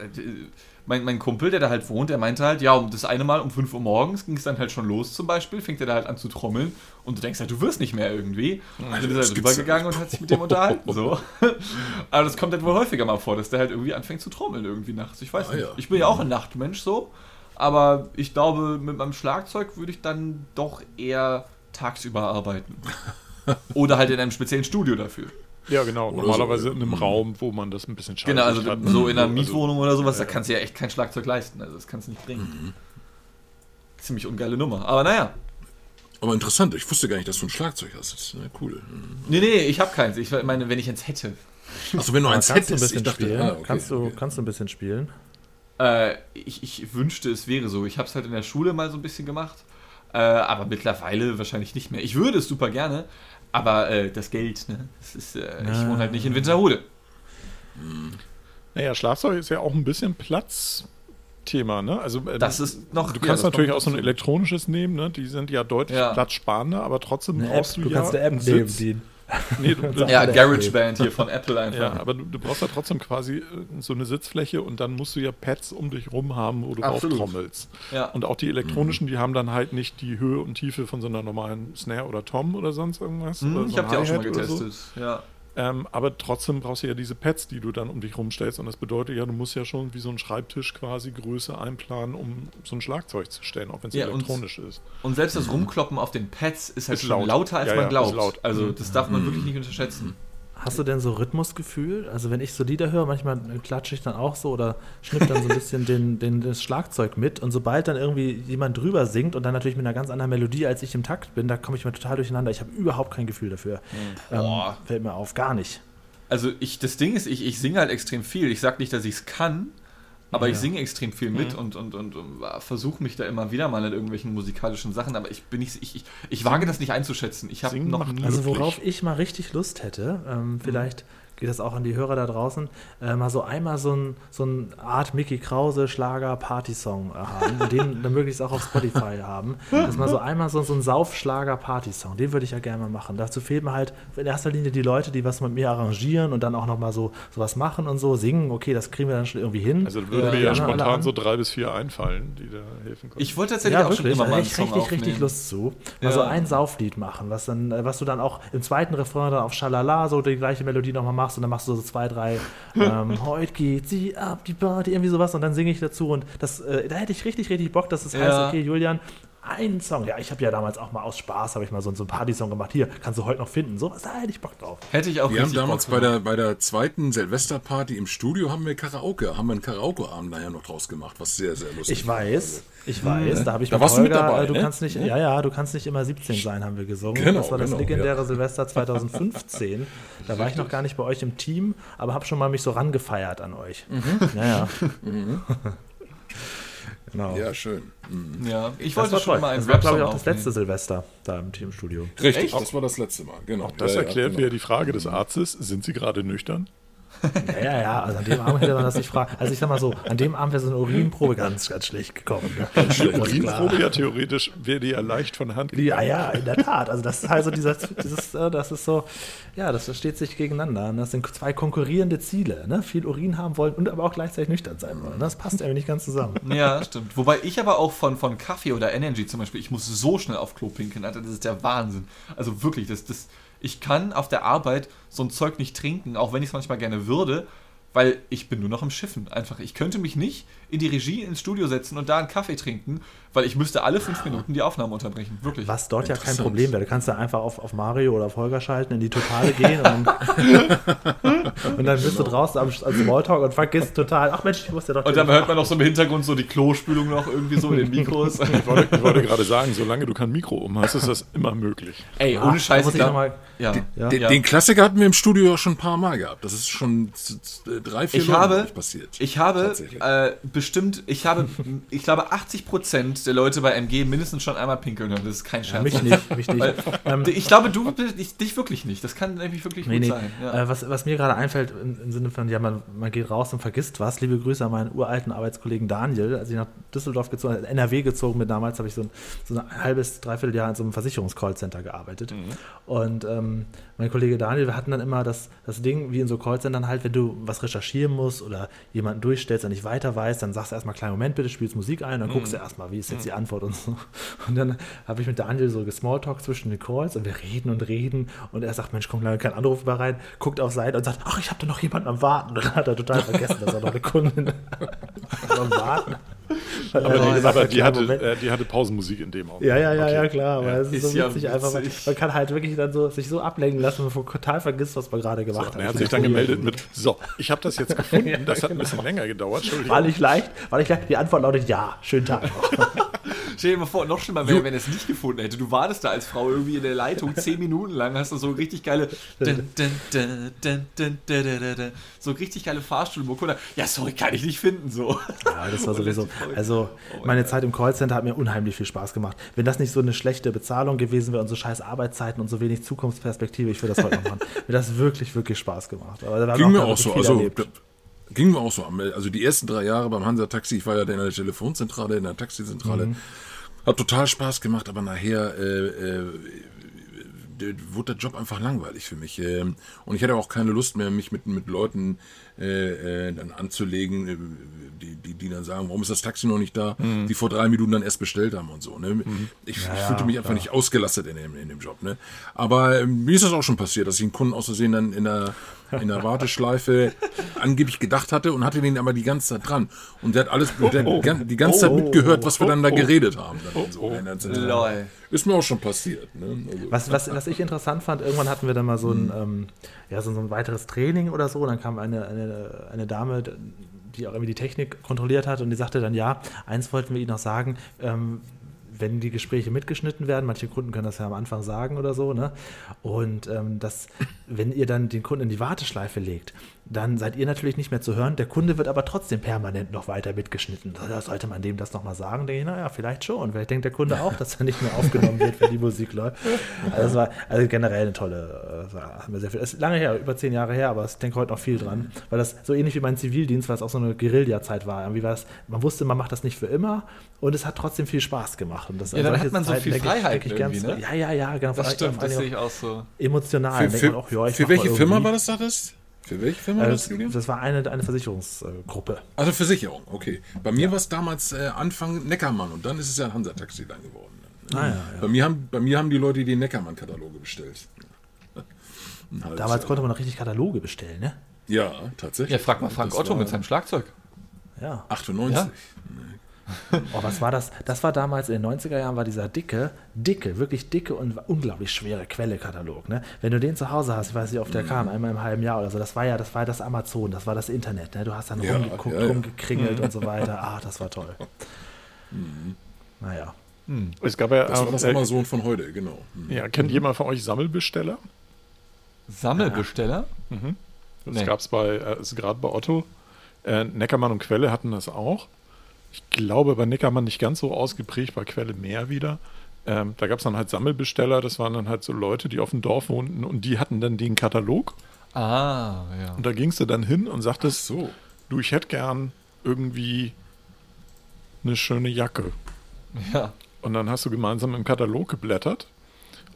mein, mein Kumpel, der da halt wohnt, der meinte halt, ja, um das eine Mal um 5 Uhr morgens ging es dann halt schon los zum Beispiel, fängt er da halt an zu trommeln und du denkst halt, du wirst nicht mehr irgendwie. Und dann ist er das halt rübergegangen und hat sich mit dem unterhalten. So. Aber das kommt halt wohl häufiger mal vor, dass der halt irgendwie anfängt zu trommeln irgendwie nachts. Ich weiß Ah, nicht. ja. Ich bin ja auch ein Nachtmensch so, aber ich glaube, mit meinem Schlagzeug würde ich dann doch eher tagsüber arbeiten. Oder halt in einem speziellen Studio dafür. Ja, genau. Oder Normalerweise so, ja. in einem Mhm. Raum, wo man das ein bisschen Genau, also hat. so in einer Also- Mietwohnung oder sowas, ja, da ja. kannst du ja echt kein Schlagzeug leisten. Also das kannst du nicht bringen. Ziemlich ungeile Nummer. Aber naja. Aber interessant, ich wusste gar nicht, dass du ein Schlagzeug hast. Das ist äh, cool. Mhm. Nee, nee, ich habe keins. Ich meine, wenn ich eins hätte. Achso, wenn du eins kannst du ein hättest, bisschen ich dachte, spielen? ah, okay, kannst, du, okay. kannst du ein bisschen spielen? Äh, ich, ich wünschte, es wäre so. Ich habe es halt in der Schule mal so ein bisschen gemacht. Äh, aber mittlerweile wahrscheinlich nicht mehr. Ich würde es super gerne, aber äh, das Geld, ne? Das ist, äh, ich wohne halt nicht in Winterhude. Naja, Schlagzeug ist ja auch ein bisschen Platzthema, ne? Also äh, Das ist noch. Du ja, kannst das natürlich auch so ein elektronisches nehmen, ne? Die sind ja deutlich Ja. platzsparender, aber trotzdem Eine App, brauchst du du, kannst ja eine App nehmen, Nee, du, du, Ja, GarageBand hier von Apple einfach. ja, aber du, du brauchst ja trotzdem quasi äh, so eine Sitzfläche und dann musst du ja Pads um dich rum haben, wo du drauf Absolut. trommelst. Ja. Und auch die elektronischen, die haben dann halt nicht die Höhe und Tiefe von so einer normalen Snare oder Tom oder sonst irgendwas. Hm, oder ich so habe ein die auch schon mal oder so. getestet. Ja. Ähm, aber trotzdem brauchst du ja diese Pads, die du dann um dich rumstellst. Und das bedeutet ja, du musst ja schon wie so ein Schreibtisch quasi Größe einplanen, um so ein Schlagzeug zu stellen, auch wenn es Ja, und- elektronisch ist. Und selbst das Rumkloppen auf den Pads ist halt Ist schon laut. lauter, als Ja, man ja, glaubt. ist laut. Also das darf man wirklich nicht unterschätzen. Hast du denn so Rhythmusgefühl? Also wenn ich so Lieder höre, manchmal klatsche ich dann auch so oder schnipp dann so ein bisschen den, den, das Schlagzeug mit und sobald dann irgendwie jemand drüber singt und dann natürlich mit einer ganz anderen Melodie, als ich im Takt bin, da komme ich mir total durcheinander. Ich habe überhaupt kein Gefühl dafür. Ähm, Boah. fällt mir auf, gar nicht. Also ich, das Ding ist, ich, ich singe halt extrem viel. Ich sag nicht, dass ich es kann, aber ich Ja. singe extrem viel mit und, und, und, und versuche mich da immer wieder mal in irgendwelchen musikalischen Sachen, aber ich bin nicht, ich, ich, ich wage das nicht einzuschätzen. Ich habe noch nie. Also worauf ich mal richtig Lust hätte, ähm, vielleicht geht das auch an die Hörer da draußen, äh, mal so einmal so ein, so ein Art Mickey Krause Schlager-Party-Song äh, haben und den dann möglichst auch auf Spotify haben. Das mal so einmal so, so ein Sauf-Schlager-Party-Song, den würde ich ja gerne mal machen. Dazu fehlen mir halt in erster Linie die Leute, die was mit mir arrangieren und dann auch nochmal so sowas machen und so, singen, okay, das kriegen wir dann schon irgendwie hin. Also da würden Ja, mir ja, ja, spontan an. so drei bis vier einfallen, die da helfen können. Ich wollte tatsächlich ja, auch schon wirklich, immer da mal einen Song richtig, aufnehmen. richtig Lust zu. Mal Ja. so ein Sauflied machen, was dann, äh, was du dann auch im zweiten Refrain dann auf Schalala so die gleiche Melodie nochmal machst und dann machst du so zwei, drei, ähm, heute geht sie ab, die Party, irgendwie sowas und dann singe ich dazu und das, äh, da hätte ich richtig, richtig Bock, dass es Ja. heißt, okay, Julian, einen Song, ja, ich habe ja damals auch mal aus Spaß, habe ich mal so, so einen Party-Song gemacht, hier, kannst du heute noch finden, sowas, da hätte ich Bock drauf. Hätte ich auch Wir haben damals bei der, bei der zweiten Silvesterparty im Studio haben wir Karaoke, haben wir einen Karaoke-Abend nachher noch draus gemacht, was sehr, sehr lustig Ich weiß, ich weiß, da habe ich Da mit warst du mit Holger, dabei, du ne? kannst nicht, ja, ja, du kannst nicht immer 17 sein, haben wir gesungen. Genau, das war das genau, legendäre ja. Silvester 2015. Da war ich noch gar nicht bei euch im Team, aber habe schon mal mich so rangefeiert an euch. Mhm. Ja, ja. Genau. Ja, schön. Mhm. Ja, ich das wollte war schon toll. mal einen Das war, glaube ich, auch das letzte Silvester da im Teamstudio. Richtig, Echt? das war das letzte Mal, genau. Das Ja, ja, erklärt genau. wieder die Frage des Arztes, sind Sie gerade nüchtern? Ja, ja, ja, also an dem Abend hätte man das nicht fragen. Also ich sag mal so, an dem Abend wäre so eine Urinprobe ganz, ganz schlecht gekommen. Ne? Ganz Urinprobe ja theoretisch wäre die ja leicht von Hand Ja, ja, in der Tat. Also das ist halt so dieser, dieses, äh, das ist so, ja, das steht sich gegeneinander. Und das sind zwei konkurrierende Ziele. Ne? Viel Urin haben wollen und aber auch gleichzeitig nüchtern sein wollen. Das passt irgendwie nicht ganz zusammen. Ja, stimmt. Wobei ich aber auch von, von Kaffee oder Energy zum Beispiel, ich muss so schnell auf Klo pinkeln, Alter, das ist der Wahnsinn. Also wirklich, das, das, ich kann auf der Arbeit so ein Zeug nicht trinken, auch wenn ich es manchmal gerne würde, weil ich bin nur noch im Schiffen. Einfach, ich könnte mich nicht in die Regie ins Studio setzen und da einen Kaffee trinken, weil ich müsste alle fünf Minuten die Aufnahme unterbrechen. Wirklich. Was dort ja kein. Problem wäre. Du kannst da einfach auf, auf Mario oder auf Holger schalten, in die Totale gehen und dann, und dann bist du draußen am, am Smalltalk und vergisst total, ach Mensch, ich muss ja doch... Und dann hört man noch so im Hintergrund so die Klospülung noch irgendwie so in den Mikros. Ich wollte, ich wollte gerade sagen, solange du kein Mikro um hast, ist das immer möglich. Ey, ohne da Scheiß. muss ich glaub- noch mal- ja. Den, Ja. den Klassiker hatten wir im Studio ja schon ein paar Mal gehabt. Das ist schon drei, vier Ich Leuten habe, nicht passiert. ich habe äh, bestimmt, ich habe, ich glaube 80% der Leute bei MG mindestens schon einmal pinkeln hören. Das ist kein Scherz. Mich nicht, mich nicht. Weil, Ähm, ich glaube, du ich, dich wirklich nicht. Das kann nämlich wirklich Nee, gut nee. sein. Ja. Äh, was, was mir gerade einfällt, im, im Sinne von, ja, man, man geht raus und vergisst was. Liebe Grüße an meinen uralten Arbeitskollegen Daniel. Als ich nach Düsseldorf gezogen, äh, NRW gezogen bin, damals habe ich so ein, so ein halbes, dreiviertel Jahr in so einem Versicherungscallcenter gearbeitet. Und ähm, mein Kollege Daniel, wir hatten dann immer das, das Ding, wie in so Callcentern halt, wenn du was recherchieren musst oder jemanden durchstellst, der nicht weiter weiß, dann sagst du erstmal, kleinen Moment bitte, spielst Musik ein, dann guckst du erstmal, wie ist jetzt die Antwort und so. Und dann habe ich mit Daniel so gesmalltalk zwischen den Calls und wir reden und reden und er sagt, Mensch, kommt leider kein Anruf mehr rein, guckt auf Seite und sagt, ach, ich habe da noch jemanden am Warten. Und dann hat er total vergessen, dass er noch eine Kundin am Warten. Er Aber, dann die, gesagt aber die, hatte, äh, die hatte Pausenmusik in dem Augenblick. Ja, ja, ja, Okay. ja, klar, aber es ist, Ist so ja witzig einfach. Man, man kann halt wirklich dann so sich so ablenken lassen, dass man total vergisst, was man gerade gemacht Und hat. er hat sich dann gemeldet mit, so, ich habe das jetzt gefunden, das hat ein bisschen länger gedauert, Entschuldigung. War nicht leicht, war nicht leicht. Die Antwort lautet ja. Schönen Tag noch. Stell dir mal vor, noch schlimmer wäre, wenn er es nicht gefunden hätte. Du wartest da als Frau irgendwie in der Leitung zehn Minuten lang, hast du so richtig geile. so richtig geile Fahrstuhlmucke. Ja, sorry, kann ich nicht finden. So. Ja, das war sowieso. Also, oh meine Zeit im Callcenter hat mir unheimlich viel Spaß gemacht. Wenn das nicht so eine schlechte Bezahlung gewesen wäre und so scheiß Arbeitszeiten und so wenig Zukunftsperspektive, ich würde das heute noch machen. Mir das wirklich, wirklich Spaß gemacht. Aber da war Ging mir auch so. Also, erlebt ging mir auch so. Also die ersten drei Jahre beim Hansa Taxi, ich war ja dann in der Telefonzentrale, in der Taxizentrale. Mhm. Hat total Spaß gemacht, aber nachher äh, äh, wurde der Job einfach langweilig für mich. Ähm, Und ich hatte auch keine Lust mehr, mich mit, mit Leuten äh, äh, dann anzulegen, äh, die, die, die dann sagen, warum ist das Taxi noch nicht da, die vor drei Minuten dann erst bestellt haben und so. Ne? Ich, ich fühlte mich einfach nicht ausgelastet in dem, in dem Job. Ne? Aber ähm, mir ist das auch schon passiert, dass ich einen Kunden aus Versehen dann in der, in der Warteschleife angeblich gedacht hatte und hatte den aber die ganze Zeit dran. Und der hat alles, der hat gan- die ganze Zeit mitgehört, was wir dann da geredet haben. Dann so. Lol. Ist mir auch schon passiert. Ne? Also, Was, was, was ich interessant fand, irgendwann hatten wir dann mal so ein, ähm, ja, so, so ein weiteres Training oder so. Und dann kam eine, eine, eine Dame, die auch irgendwie die Technik kontrolliert hat und die sagte dann, ja, eins wollten wir Ihnen noch sagen, ähm, wenn die Gespräche mitgeschnitten werden, manche Kunden können das ja am Anfang sagen oder so, ne? Und ähm, das, wenn ihr dann den Kunden in die Warteschleife legt, dann seid ihr natürlich nicht mehr zu hören. Der Kunde wird aber trotzdem permanent noch weiter mitgeschnitten. Da sollte man dem das nochmal sagen? Denke ich, naja, vielleicht schon. Vielleicht denkt der Kunde auch, dass er nicht mehr aufgenommen wird, wenn die Musik läuft. Also, das war also generell eine tolle, äh, Sache. haben wir sehr viel. Das ist lange her, über zehn Jahre her, aber ich denke heute noch viel dran. Weil das so ähnlich wie mein Zivildienst, weil es auch so eine Guerilla-Zeit war. Irgendwie war das, man wusste, man macht das nicht für immer und es hat trotzdem viel Spaß gemacht. Und das Ja, dann solche hat man so Zeiten viel Freiheit irgendwie, ne? Ja, ja, ja, genau. Das stimmt, das sehe ich auch so. Emotional. für für, man auch, ja, für welche Firma war das da das? Für welche Firma war Äh, das, Das, Julian? das war eine, eine Versicherungsgruppe. Also Versicherung, okay. Bei mir war es damals äh, Anfang Neckermann und dann ist es ja ein Hansa-Taxi dann geworden. Ah, ja, ja. Bei, mir haben, bei mir haben die Leute die Neckermann-Kataloge bestellt. Damals Jahr. konnte man noch richtig Kataloge bestellen, ne? Ja, tatsächlich. Ja, frag mal Frank Das Otto war mit seinem Schlagzeug. Ja. 98. Ja. Oh, was war das? Das war damals in den 90er Jahren, war dieser dicke, dicke, wirklich dicke und unglaublich schwere Quelle-Katalog. Ne? Wenn du den zu Hause hast, ich weiß nicht, wie oft der Mhm. kam, einmal im halben Jahr oder so, das war ja das, war das Amazon, das war das Internet. Ne? Du hast dann Ja, rumgeguckt, ja, ja. rumgekringelt und so weiter. Ah, das war toll. Naja. Es gab ja, Das war das äh, Amazon von heute, genau. Hm. ja, kennt jemand von euch Sammelbesteller? Sammelbesteller? Das Nee. gab es bei, äh, gerade bei Otto. Äh, Neckermann und Quelle hatten das auch. Ich glaube, bei Neckermann nicht ganz so ausgeprägt, bei Quelle mehr wieder. Ähm, da gab es dann halt Sammelbesteller, das waren dann halt so Leute, die auf dem Dorf wohnten und die hatten dann den Katalog. Ah, ja. Und da gingst du dann hin und sagtest, so. du, ich hätte gern irgendwie eine schöne Jacke. ja. Und dann hast du gemeinsam im Katalog geblättert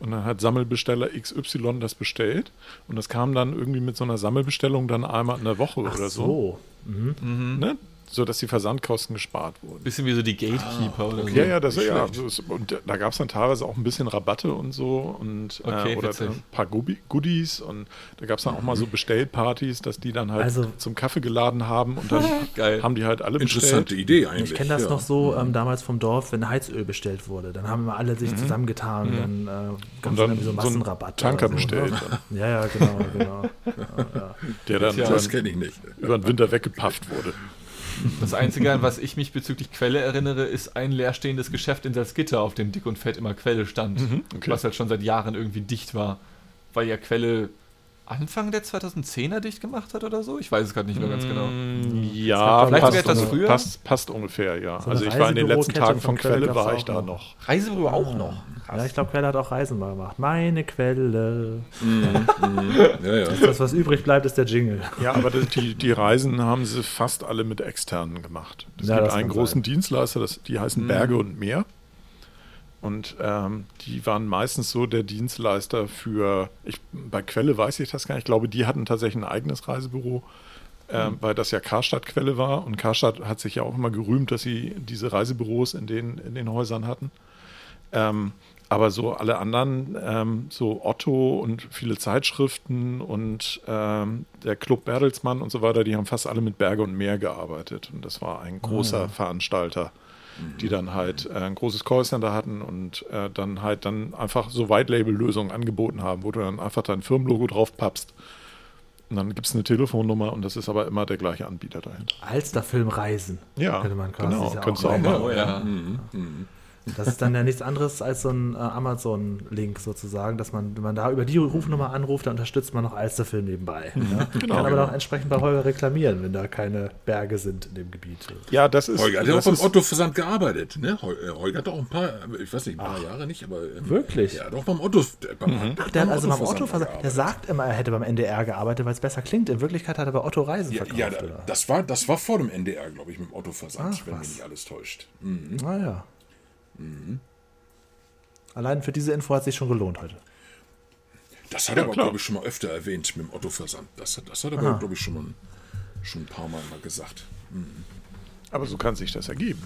und dann hat Sammelbesteller XY das bestellt und das kam dann irgendwie mit so einer Sammelbestellung dann einmal in der Woche Ach oder so. so. Mhm. Ne? So dass die Versandkosten gespart wurden. Bisschen wie so die Gatekeeper oder so. Ja, ja, das, Nicht ja. Das, und da gab es dann teilweise auch ein bisschen Rabatte und so und Okay, äh, oder witzig. ein paar Goodie- Goodies und da gab es dann auch mal so Bestellpartys, dass die dann halt Also- zum Kaffee geladen haben und dann Geil. haben die halt alle Interessante bestellt. Idee eigentlich. Ich kenne das ja. noch so ähm, damals vom Dorf, wenn Heizöl bestellt wurde. Dann haben immer alle sich zusammengetan und dann äh, gab Und es dann dann irgendwie so so einen Massenrabatt. Tanker so, bestellt. Ne? Ja, ja, genau, genau. Der dann, Ja, Das dann kenne ich nicht. über den Winter weggepafft wurde. Das Einzige, an was ich mich bezüglich Quelle erinnere, ist ein leerstehendes Geschäft in Salzgitter, auf dem dick und fett immer Quelle stand. okay. Was halt schon seit Jahren irgendwie dicht war. Weil ja Quelle Anfang der 2010er dicht gemacht hat oder so? Ich weiß es gerade nicht mehr ganz genau. Ja, Vielleicht passt, sogar etwas früher? Passt, passt ungefähr, ja. So also ich war in den letzten Tagen von von Quelle Quelle, war ich da noch. noch. Reisebüro auch noch. Ja, ich glaube, Quelle hat auch Reisen mal gemacht. Meine Quelle. Ja, ja. Das, was übrig bleibt, ist der Jingle. Ja, aber das- die, die Reisen haben sie fast alle mit externen gemacht. Es Ja, gibt das einen großen sein. Dienstleister, das, die heißen Berge und Meer. Und ähm, die waren meistens so der Dienstleister für, ich, bei Quelle weiß ich das gar nicht, ich glaube, die hatten tatsächlich ein eigenes Reisebüro, ähm, weil das ja Karstadt Quelle war. Und Karstadt hat sich ja auch immer gerühmt, dass sie diese Reisebüros in den, in den Häusern hatten. Ähm, aber so alle anderen, ähm, so Otto und viele Zeitschriften und ähm, der Club Bertelsmann und so weiter, die haben fast alle mit Berge und Meer gearbeitet. Und das war ein großer Veranstalter, die dann halt äh, ein großes Callcenter hatten und äh, dann halt dann einfach so White-Label-Lösungen angeboten haben, wo du dann einfach dein Firmenlogo drauf pappst. Und dann gibt es eine Telefonnummer und das ist aber immer der gleiche Anbieter dahinter. Alsterfilm Reisen. Ja, könnte man quasi genau, ja könntest du auch nennen. mal. Oh ja. Das ist dann ja nichts anderes als so ein äh, Amazon-Link sozusagen, dass man, wenn man da über die Rufnummer anruft, dann unterstützt man noch Alsterfilm nebenbei. Ja? Genau, Kann aber genau. auch entsprechend bei Holger reklamieren, wenn da keine Berge sind in dem Gebiet. Ja, das ist. Holger hat ja auch beim Otto-Versand gearbeitet. Ne? Äh, Holger hat auch ein paar, ich weiß nicht, ein paar Jahre nicht, aber. ähm, Wirklich? Ja, doch beim Otto. äh, Beim, Ach, der hat also beim Otto Otto-Versand versagt. Der sagt immer, er hätte beim NDR gearbeitet, weil es besser klingt. In Wirklichkeit hat er bei Otto Reisen Ja, verkauft. ja oder? das, war, das war vor dem NDR, glaube ich, mit dem Otto-Versand, Ach, wenn was. mich nicht alles täuscht. Mhm. Ah ja. Allein für diese Info hat sich schon gelohnt heute. Das hat Ja, er aber, glaube ich, schon mal öfter erwähnt mit dem Otto-Versand. Das, hat- das hat er, aber, glaube ich, schon, mal, schon ein paar Mal mal gesagt. aber so kann sich das ergeben.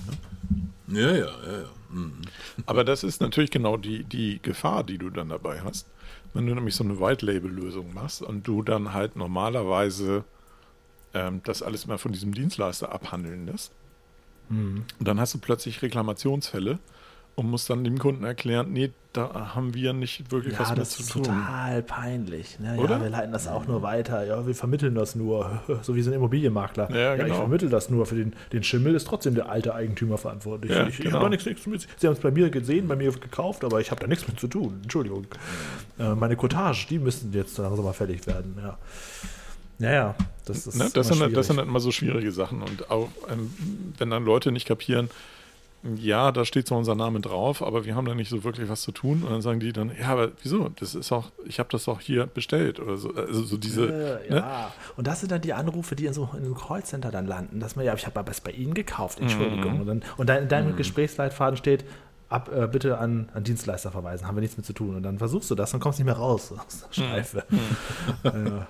Ne? Ja, ja, ja, ja. Mhm. Aber das ist natürlich genau die, die Gefahr, die du dann dabei hast. Wenn du nämlich so eine White-Label-Lösung machst und du dann halt normalerweise ähm, das alles mal von diesem Dienstleister abhandeln lässt. Und dann hast du plötzlich Reklamationsfälle und musst dann dem Kunden erklären, nee, da haben wir nicht wirklich was Ja, mit das zu ist tun. total peinlich. Ne? Oder? Ja, wir leiten das auch nur weiter. Ja, wir vermitteln das nur. So wie so ein Immobilienmakler. Ja, ich genau. vermittel das nur. Für den, den Schimmel ist trotzdem der alte Eigentümer verantwortlich. Ja, ich ich genau. habe da nichts, nichts mit. Sie haben es bei mir gesehen, bei mir gekauft, aber ich habe da nichts mit zu tun. Entschuldigung. Äh, meine Cottage, die müssten jetzt langsam mal fertig werden. Ja, ja, ja das ist. Ne? Das, sind, das sind schwierig. dann immer so schwierige Sachen. Und auch, ähm, wenn dann Leute nicht kapieren, ja, da steht zwar unser Name drauf, aber wir haben da nicht so wirklich was zu tun. Und dann sagen die dann, ja, aber wieso? Das ist auch, ich habe das doch hier bestellt oder so. Also so diese. Äh, ne? ja, und das sind dann die Anrufe, die in so in einem Callcenter dann landen, dass man ja, ich habe aber es bei Ihnen gekauft, Entschuldigung. Und, dann, und dann in deinem Gesprächsleitfaden steht, ab, äh, bitte an, an Dienstleister verweisen, haben wir nichts mit zu tun. Und dann versuchst du das und kommst nicht mehr raus aus der Schleife. Ja.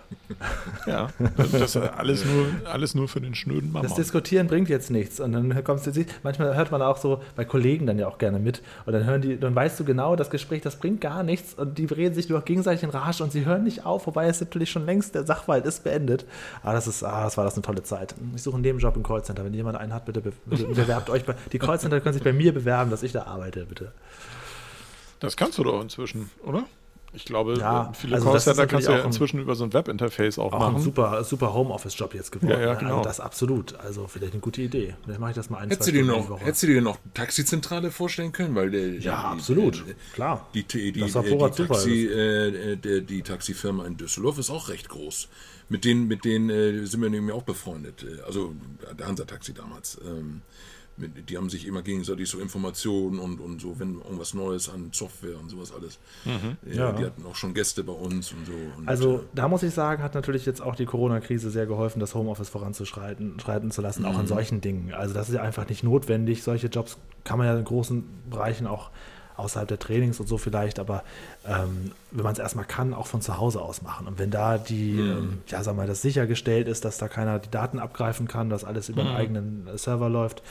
Ja, also das ist alles nur, alles nur für den schnöden Mama. Das Diskutieren bringt jetzt nichts. Und dann kommst du, manchmal hört man auch so bei Kollegen dann ja auch gerne mit. Und dann hören die, dann weißt du genau, das Gespräch, das bringt gar nichts. Und die reden sich nur gegenseitig in Rage und sie hören nicht auf, wobei es natürlich schon längst der Sachverhalt ist beendet. Aber das ist, ah, das war das eine tolle Zeit. Ich suche einen Nebenjob im Callcenter. Wenn jemand einen hat, bitte, be bitte bewerbt euch bei. Die Callcenter können sich bei mir bewerben, dass ich da arbeite, bitte. Das kannst du doch inzwischen, oder? Ich glaube, Ja, äh, viele also Callcenter kannst du ja auch ein- inzwischen über so ein Webinterface auch, Auch machen. ein super, super Homeoffice-Job jetzt geworden. Ja, ja, genau. Also das absolut. Also vielleicht eine gute Idee. Vielleicht mache ich das mal ein, Hättest du zwei die noch, Woche. hättest du dir noch Taxizentrale vorstellen können? Weil der, Ja, die- absolut. Die, Klar. die, die, die, Das war äh, die. Taxi, äh, der, die Taxifirma in Düsseldorf ist auch recht groß. Mit denen, mit denen äh, sind wir nämlich auch befreundet. Äh, Also der Hansa-Taxi damals. Ähm, mit, die haben sich immer gegenseitig so Informationen und, und so, wenn irgendwas Neues an Software und sowas alles. Äh, Ja. Die hatten auch schon Gäste bei uns und so. Und Also da muss ich sagen, hat natürlich jetzt auch die Corona-Krise sehr geholfen, das Homeoffice voranzuschreiten schreiten zu lassen, auch in solchen Dingen. Also das ist ja einfach nicht notwendig. Solche Jobs kann man ja in großen Bereichen auch außerhalb der Trainings und so vielleicht, aber ähm, wenn man es erstmal kann, auch von zu Hause aus machen. Und wenn da die, Mhm. ähm, ja, sag mal, das sichergestellt ist, dass da keiner die Daten abgreifen kann, dass alles über Mhm. einen eigenen äh, Server läuft,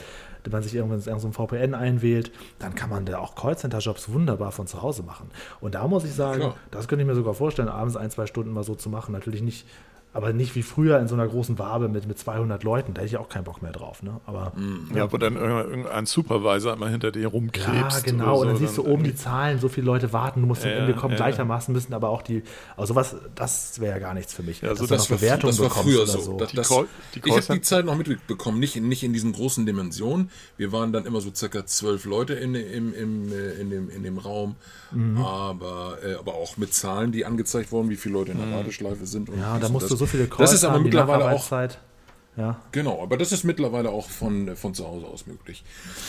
wenn man sich irgendwann so ein VPN einwählt, dann kann man da auch Callcenter-Jobs wunderbar von zu Hause machen. Und da muss ich sagen, Klar. das könnte ich mir sogar vorstellen, abends ein, zwei Stunden mal so zu machen. Natürlich nicht, aber nicht wie früher in so einer großen Wabe mit, mit 200 Leuten. Da hätte ich auch keinen Bock mehr drauf. Ne? Aber Ja, wo dann irgendein Supervisor immer hinter dir ja, rumkrebst. genau. oder Und dann so, siehst du oben die Zahlen, so viele Leute warten, du musst zum Ja, Ende kommen. ja. Gleichermaßen müssen aber auch die, also sowas, das wäre ja gar nichts für mich. Ja, so dass du Das noch war, Bewertung das war bekommst früher oder so. Das, Die das, Call- die ich habe die Zeit noch mitbekommen, nicht, nicht in diesen großen Dimensionen. Wir waren dann immer so circa zwölf Leute in, im, im, äh, in, dem, in dem Raum, Mhm. aber, äh, aber auch mit Zahlen, die angezeigt wurden, wie viele Leute in der Warteschleife sind. Und Mhm. Ja, da musst das. du so viele Das ist aber haben, mittlerweile auch. Ja, genau, aber das ist mittlerweile auch von, von zu Hause aus möglich.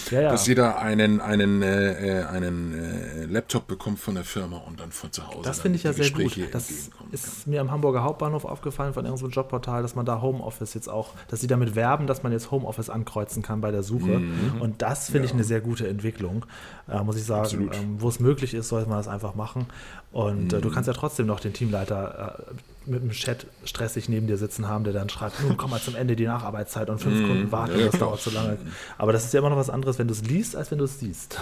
ja, ja. Dass jeder einen, einen, äh, äh, einen äh, Laptop bekommt von der Firma und dann von zu Hause. Das finde ich ja sehr gut. Gespräche Das entgegenkommen ist mir am Hamburger Hauptbahnhof aufgefallen von irgendeinem Jobportal, dass man da Homeoffice jetzt auch, dass sie damit werben, dass man jetzt Homeoffice ankreuzen kann bei der Suche. Mhm. Und das finde ich eine sehr gute Entwicklung, äh, muss ich sagen. Ähm, wo es möglich ist, sollte man das einfach machen. Und äh, du Mhm. kannst ja trotzdem noch den Teamleiter äh, mit dem Chat stressig neben dir sitzen haben, der dann schreibt, nun komm mal zum Ende die Nacharbeitszeit und fünf Kunden warten, Mhm. Ja, das dauert zu lange. Aber das ist ja immer noch was anderes, wenn du es liest, als wenn du es siehst.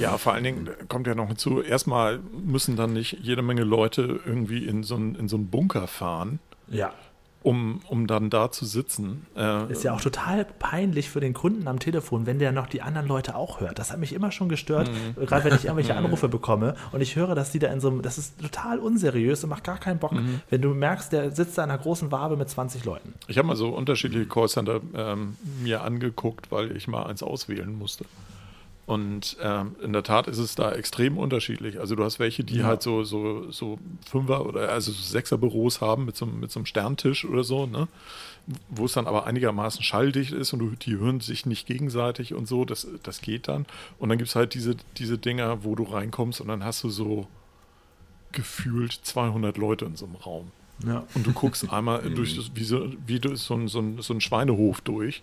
Ja, vor allen Dingen kommt ja noch hinzu, erstmal müssen dann nicht jede Menge Leute irgendwie in so einen, in so einen Bunker fahren, Ja. Um, um dann da zu sitzen. Äh, Ist ja auch total peinlich für den Kunden am Telefon, wenn der noch die anderen Leute auch hört. Das hat mich immer schon gestört, Mhm. gerade wenn ich irgendwelche Anrufe bekomme und ich höre, dass die da in so einem, das ist total unseriös und macht gar keinen Bock, Mhm. wenn du merkst, der sitzt da in einer großen Wabe mit 20 Leuten. Ich habe mal so unterschiedliche Callcenter ähm, mir angeguckt, weil ich mal eins auswählen musste. Und ähm, in der Tat ist es da extrem unterschiedlich. Also du hast welche, die halt so, so, so Fünfer- oder also so Sechser-Büros haben mit so, einem- mit so einem Sterntisch oder so, ne? Wo es dann aber einigermaßen schalldicht ist und du, die hören sich nicht gegenseitig und so, das, das geht dann. Und dann gibt es halt diese, diese Dinger, wo du reinkommst und dann hast du so gefühlt 200 Leute in so einem Raum. Ja. Und du guckst einmal durch das, wie, so, wie durch so, ein, so, ein, so ein Schweinehof durch.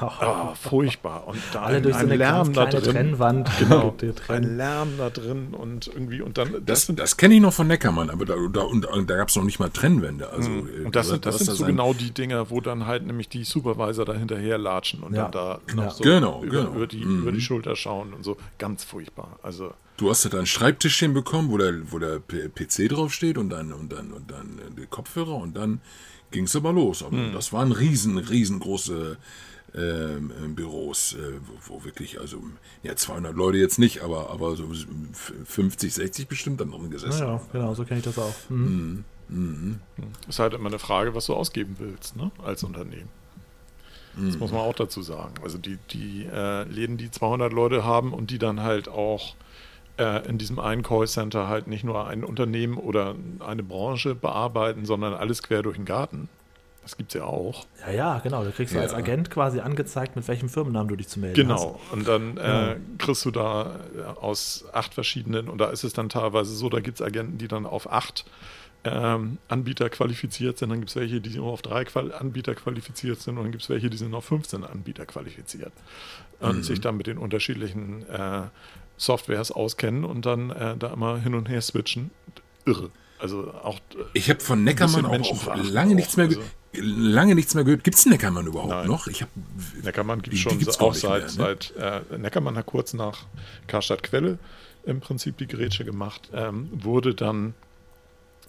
Ah, furchtbar. Und da Alle ein, durch so ein eine Lärm ganz da kleine drin. Trennwand. Genau, Getrennt. ein Lärm da drin und irgendwie und dann Das, das kenne ich noch von Neckermann, aber da, da, und, da gab es noch nicht mal Trennwände. Also, äh, Mhm. und das sind, das sind so ein- genau die Dinger, wo dann halt nämlich die Supervisor da hinterher latschen und Ja. dann da Ja. noch so Genau, über, genau. Über, die, über die Schulter schauen und so. Ganz furchtbar. Also Du hast ja da ein Schreibtischchen bekommen, wo der, wo der PC draufsteht und dann, und dann, und dann äh, die Kopfhörer und dann ging es aber los. Aber Hm. das waren riesen, riesengroße äh, Büros, äh, wo, wirklich, also, ja, 200 Leute jetzt nicht, aber, aber so f- 50, 60 bestimmt dann drin gesessen. Ja, ja, genau, so kenne ich das auch. Mhm. ist halt immer eine Frage, was du ausgeben willst, ne? Als Unternehmen. Das muss man auch dazu sagen. Also die, die äh, Läden, die 200 Leute haben und die dann halt auch äh, in diesem einen Callcenter halt nicht nur ein Unternehmen oder eine Branche bearbeiten, sondern alles quer durch den Garten. Das gibt es ja auch. Ja, ja, genau. Da kriegst du Ja. als Agent quasi angezeigt, mit welchem Firmennamen du dich zu melden hast. Genau. Und dann äh, kriegst du da äh, aus acht verschiedenen, und da ist es dann teilweise so, da gibt es Agenten, die dann auf acht ähm, Anbieter qualifiziert sind, dann gibt es welche, die nur auf drei Qual Anbieter qualifiziert sind und dann gibt es welche, die sind auf 15 Anbieter qualifiziert und sich dann mit den unterschiedlichen äh, Softwares auskennen und dann äh, da immer hin und her switchen. Irre. Also auch äh, Ich habe von Neckermann auch, auch lange auch, nichts mehr, ge- lange nichts mehr gehört. Gibt es Neckermann überhaupt Nein. noch? Ich habe Neckermann gibt es schon gibt's auch seit, nicht mehr, ne? seit äh, Neckermann hat kurz nach Karstadt Quelle im Prinzip die Grätsche gemacht, ähm, wurde dann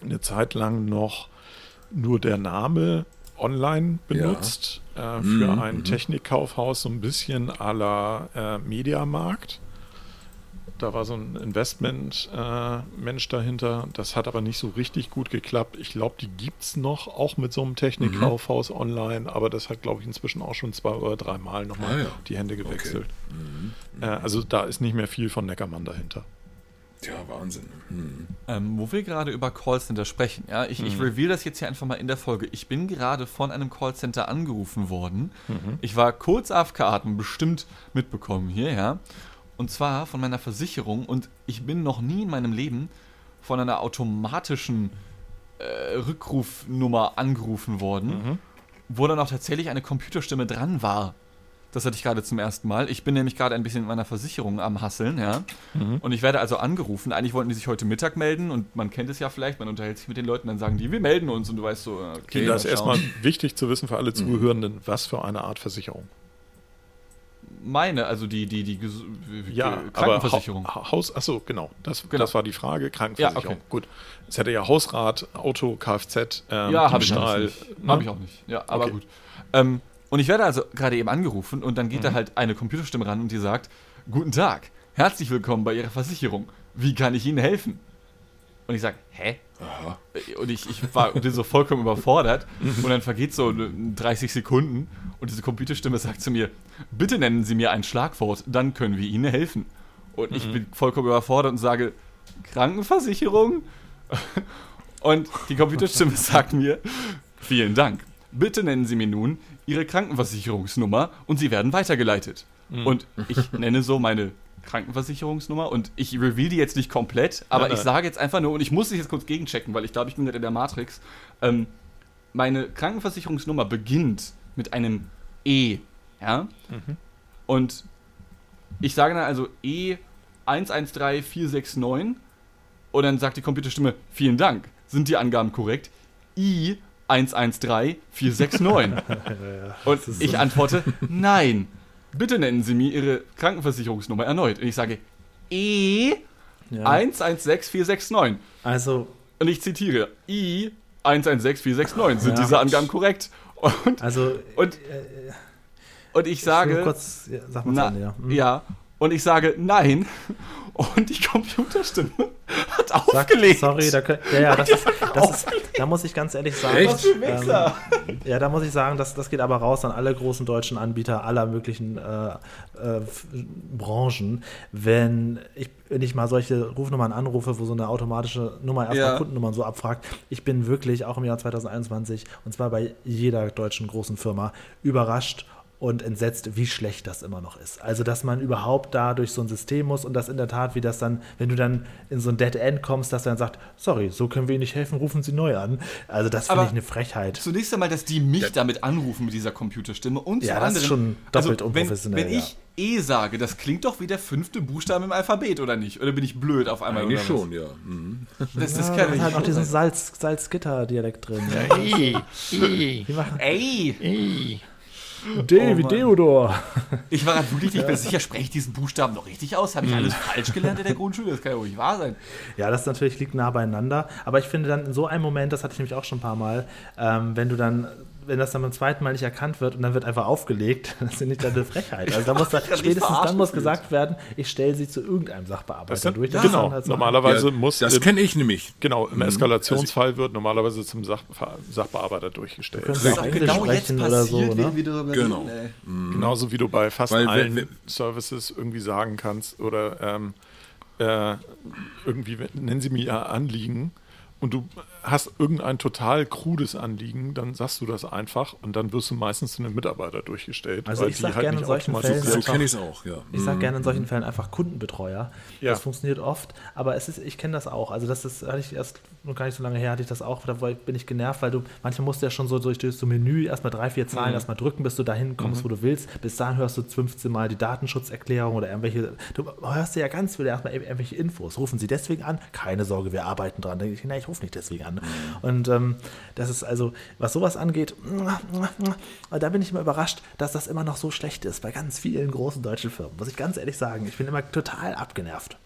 eine Zeit lang noch nur der Name online benutzt äh, für Mhm, ein Technikkaufhaus, so ein bisschen à la äh, Mediamarkt. Da war so ein Investment-Mensch dahinter. Das hat aber nicht so richtig gut geklappt. Ich glaube, die gibt es noch, auch mit so einem Technikkaufhaus online, aber das hat, glaube ich, inzwischen auch schon zwei oder dreimal nochmal Ah, ja. die Hände gewechselt. Äh, also da ist nicht mehr viel von Neckermann dahinter. Ja, Wahnsinn. Hm. Ähm, wo wir gerade über Callcenter sprechen, ja, ich, ich reveal das jetzt hier einfach mal in der Folge. Ich bin gerade von einem Callcenter angerufen worden. Ich war kurz AFK-Atmen, bestimmt mitbekommen hier, ja. Und zwar von meiner Versicherung und ich bin noch nie in meinem Leben von einer automatischen äh, Rückrufnummer angerufen worden, wo dann auch tatsächlich eine Computerstimme dran war. Das hatte ich gerade zum ersten Mal. Ich bin nämlich gerade ein bisschen in meiner Versicherung am Hasseln, ja. Mhm. Und ich werde also angerufen. Eigentlich wollten die sich heute Mittag melden und man kennt es ja vielleicht, man unterhält sich mit den Leuten, dann sagen die, wir melden uns und du weißt so, okay. Das ist erstmal wichtig zu wissen für alle mhm. Zuhörenden, was für eine Art Versicherung meine, also die, die, die, ja, Krankenversicherung. Ha Haus, achso, genau. Das, genau. das war die Frage. Krankenversicherung. Ja, okay. Gut. Es hätte ja Hausrat, Auto, Kfz, ähm, ja, habe ich, hab ich, ne? hab ich auch nicht. Ja, aber okay. gut. Ähm, und ich werde also gerade eben angerufen und dann geht mhm. da halt eine Computerstimme ran und die sagt: Guten Tag, herzlich willkommen bei Ihrer Versicherung. Wie kann ich Ihnen helfen? Und ich sage: Hä? Aha. Und ich, ich war so vollkommen überfordert. Mhm. Und dann vergeht so 30 Sekunden und diese Computerstimme sagt zu mir: Bitte nennen Sie mir ein Schlagwort, dann können wir Ihnen helfen. Und ich mhm. bin vollkommen überfordert und sage: Krankenversicherung? Und die Computerstimme sagt mir: Vielen Dank. Bitte nennen Sie mir nun Ihre Krankenversicherungsnummer und Sie werden weitergeleitet. Mhm. Und ich nenne so meine Krankenversicherungsnummer und ich reveal die jetzt nicht komplett, aber ja, ich sage jetzt einfach nur, und ich muss dich jetzt kurz gegenchecken, weil ich glaube, ich bin gerade in der Matrix. Ähm, meine Krankenversicherungsnummer beginnt mit einem E. Ja? Mhm. Und ich sage dann also E 113469 und dann sagt die Computerstimme, vielen Dank. Sind die Angaben korrekt? I 113469. und ich antworte, nein. Bitte nennen Sie mir Ihre Krankenversicherungsnummer erneut. Und ich sage E ja. 116469. Also. Und ich zitiere, I 116469. Sind ja. diese Angaben korrekt? Und, also. Und, äh, und ich sage. Kurz, ja, sag mal na, an, ja. Hm. ja. Und ich sage nein. Und die Computerstimme hat aufgelegt. Sag, sorry, da, ja, ja, das, ist, das ist, da muss ich ganz ehrlich sagen. Echt? Ähm, ja, da muss ich sagen, das, das geht aber raus an alle großen deutschen Anbieter aller möglichen äh, äh, Branchen. Wenn ich, wenn ich mal solche Rufnummern anrufe, wo so eine automatische Nummer erstmal ja. Kundennummern so abfragt, ich bin wirklich auch im Jahr 2021 und zwar bei jeder deutschen großen Firma überrascht und entsetzt, wie schlecht das immer noch ist. Also, dass man überhaupt da durch so ein System muss und das in der Tat, wie das dann, wenn du dann in so ein Dead End kommst, dass dann sagt, sorry, so können wir Ihnen nicht helfen, rufen Sie neu an. Also, das finde ich eine Frechheit. Zunächst einmal, dass die mich ja. damit anrufen mit dieser Computerstimme und ja, das ist schon doppelt also, unprofessionell. Wenn, wenn ich E sage, das klingt doch wie der fünfte Buchstabe im Alphabet, oder nicht? Oder bin ich blöd auf einmal? Eigentlich schon, ja. Mhm. Das, das ja, kann ich. halt noch diesen Salz, Salzgitter-Dialekt drin. Ja. Ey, ey, ey, ey. D wie oh Deodor. Ich war gerade wirklich nicht mehr sicher, spreche ich diesen Buchstaben noch richtig aus? Habe ich alles falsch gelernt in der Grundschule? Das kann ja wohl nicht wahr sein. Ja, das natürlich liegt nah beieinander. Aber ich finde dann in so einem Moment, das hatte ich nämlich auch schon ein paar Mal, ähm, wenn du dann wenn das dann beim zweiten Mal nicht erkannt wird und dann wird einfach aufgelegt, das ist nicht eine Frechheit. Also da muss da, spätestens dann muss gesagt werden, ich stelle sie zu irgendeinem Sachbearbeiter dann, durch. Das genau, halt so normalerweise ja, muss... Das kenne ich nämlich. Genau, im mhm. Eskalationsfall also wird normalerweise zum Sach, Sachbearbeiter durchgestellt. Du kannst auch genau sprechen oder so, ne? Genau. Mhm. Genauso wie du bei fast Weil, allen wenn, Services irgendwie sagen kannst oder ähm, äh, irgendwie, nennen sie mir ihr Anliegen und du hast irgendein total krudes Anliegen, dann sagst du das einfach und dann wirst du meistens zu einem Mitarbeiter durchgestellt. Also ich sage halt gerne in solchen Fällen, so kenne ich es auch, ja. Ich sage gerne in solchen Fällen einfach Kundenbetreuer. Ja. Das funktioniert oft, aber es ist, ich kenne das auch. Also das ist, hatte ich erst noch gar nicht so lange her, hatte ich das auch, da bin ich genervt, weil du, manchmal musst du ja schon so durch, durch so Menü erstmal drei, vier Zahlen mhm. erstmal drücken, bis du dahin kommst, mhm. wo du willst. Bis dahin hörst du 15 Mal die Datenschutzerklärung oder irgendwelche, du hörst ja ganz viele erstmal irgendwelche Infos. Rufen sie deswegen an? Keine Sorge, wir arbeiten dran. Ich, nein, ich rufe nicht deswegen an. Mhm. Und ähm, das ist also, was sowas angeht, da bin ich immer überrascht, dass das immer noch so schlecht ist bei ganz vielen großen deutschen Firmen. Muss ich ganz ehrlich sagen. Ich bin immer total abgenervt.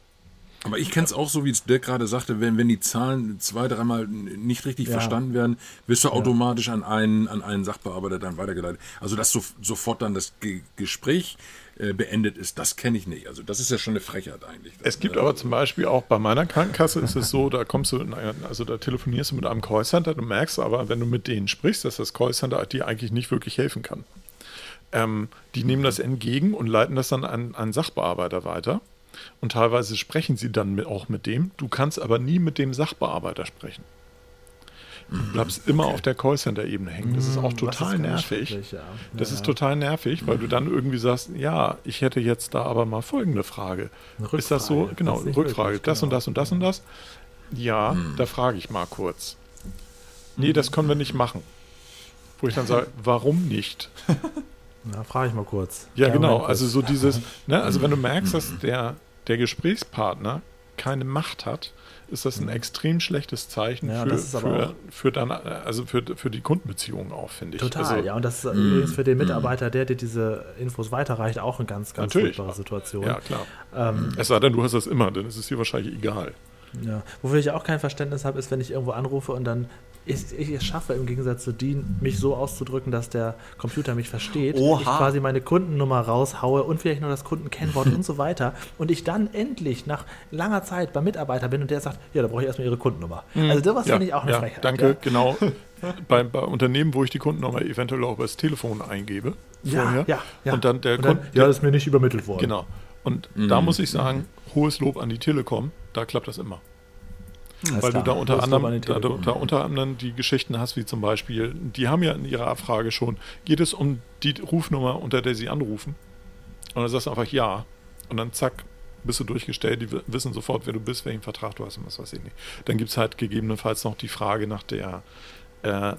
Aber ich kenne es auch so, wie es Dirk gerade sagte, wenn, wenn die Zahlen zwei, dreimal nicht richtig ja. verstanden werden, wirst du ja. automatisch an einen, an einen Sachbearbeiter dann weitergeleitet. Also dass so, sofort dann das Ge Gespräch äh, beendet ist, das kenne ich nicht. Also das ist ja schon eine Frechheit eigentlich. Es gibt aber zum Beispiel auch bei meiner Krankenkasse ist es so, da kommst du, also da telefonierst du mit einem Callcenter, du merkst aber, wenn du mit denen sprichst, dass das Callcenter dir eigentlich nicht wirklich helfen kann. Ähm, die nehmen das entgegen und leiten das dann an einen Sachbearbeiter weiter. Und teilweise sprechen sie dann mit, auch mit dem. Du kannst aber nie mit dem Sachbearbeiter sprechen. Du bleibst immer okay. auf der Callcenter-Ebene hängen. Das ist auch total ist nervig. Ja. Das ja. ist total nervig, weil du dann irgendwie sagst, ja, ich hätte jetzt da aber mal folgende Frage. Ist das so? Genau, das Rückfrage. Wirklich, das genau. und das und das und das. Ja, hm. da frage ich mal kurz. Nee, das können wir nicht machen. Wo ich dann sage, warum nicht? Ja, frage ich mal kurz. Ja, Kleiner genau. Also so dieses, ne, also wenn du merkst, dass der, der Gesprächspartner keine Macht hat, ist das ein extrem schlechtes Zeichen Ja, für, für, für, dann, also für, für die Kundenbeziehung auch, finde ich. Total, also, ja. Und das ist übrigens für den Mitarbeiter, der dir diese Infos weiterreicht, auch eine ganz, ganz Natürlich. furchtbare Situation. Ja, klar. Ähm, Es sei denn, du hast das immer, dann ist es dir wahrscheinlich egal. Ja. Wofür ich auch kein Verständnis habe, ist, wenn ich irgendwo anrufe und dann ich, ich es schaffe, im Gegensatz zu Dean, mich so auszudrücken, dass der Computer mich versteht. Oha. Ich quasi meine Kundennummer raushaue und vielleicht noch das Kundenkennwort und so weiter. Und ich dann endlich nach langer Zeit beim Mitarbeiter bin und der sagt, ja, da brauche ich erstmal Ihre Kundennummer. Also sowas ja, finde ich auch eine ja, Frechheit. Danke, Ja. genau. bei, bei Unternehmen, wo ich die Kundennummer eventuell auch über das Telefon eingebe. Ja, vorher, ja, ja. Und dann der Und dann, Kunde. ja, das ist mir nicht übermittelt worden. Genau. Und da muss ich sagen, hohes Lob an die Telekom, da klappt das immer. Alles Weil klar. du da unter anderem, die da, da unter anderem die Geschichten hast, wie zum Beispiel, die haben ja in ihrer Abfrage schon, geht es um die Rufnummer, unter der sie anrufen? Und dann sagst du einfach ja. Und dann zack, bist du durchgestellt, die wissen sofort, wer du bist, welchen Vertrag du hast und was weiß ich nicht. Dann gibt es halt gegebenenfalls noch die Frage nach der, äh,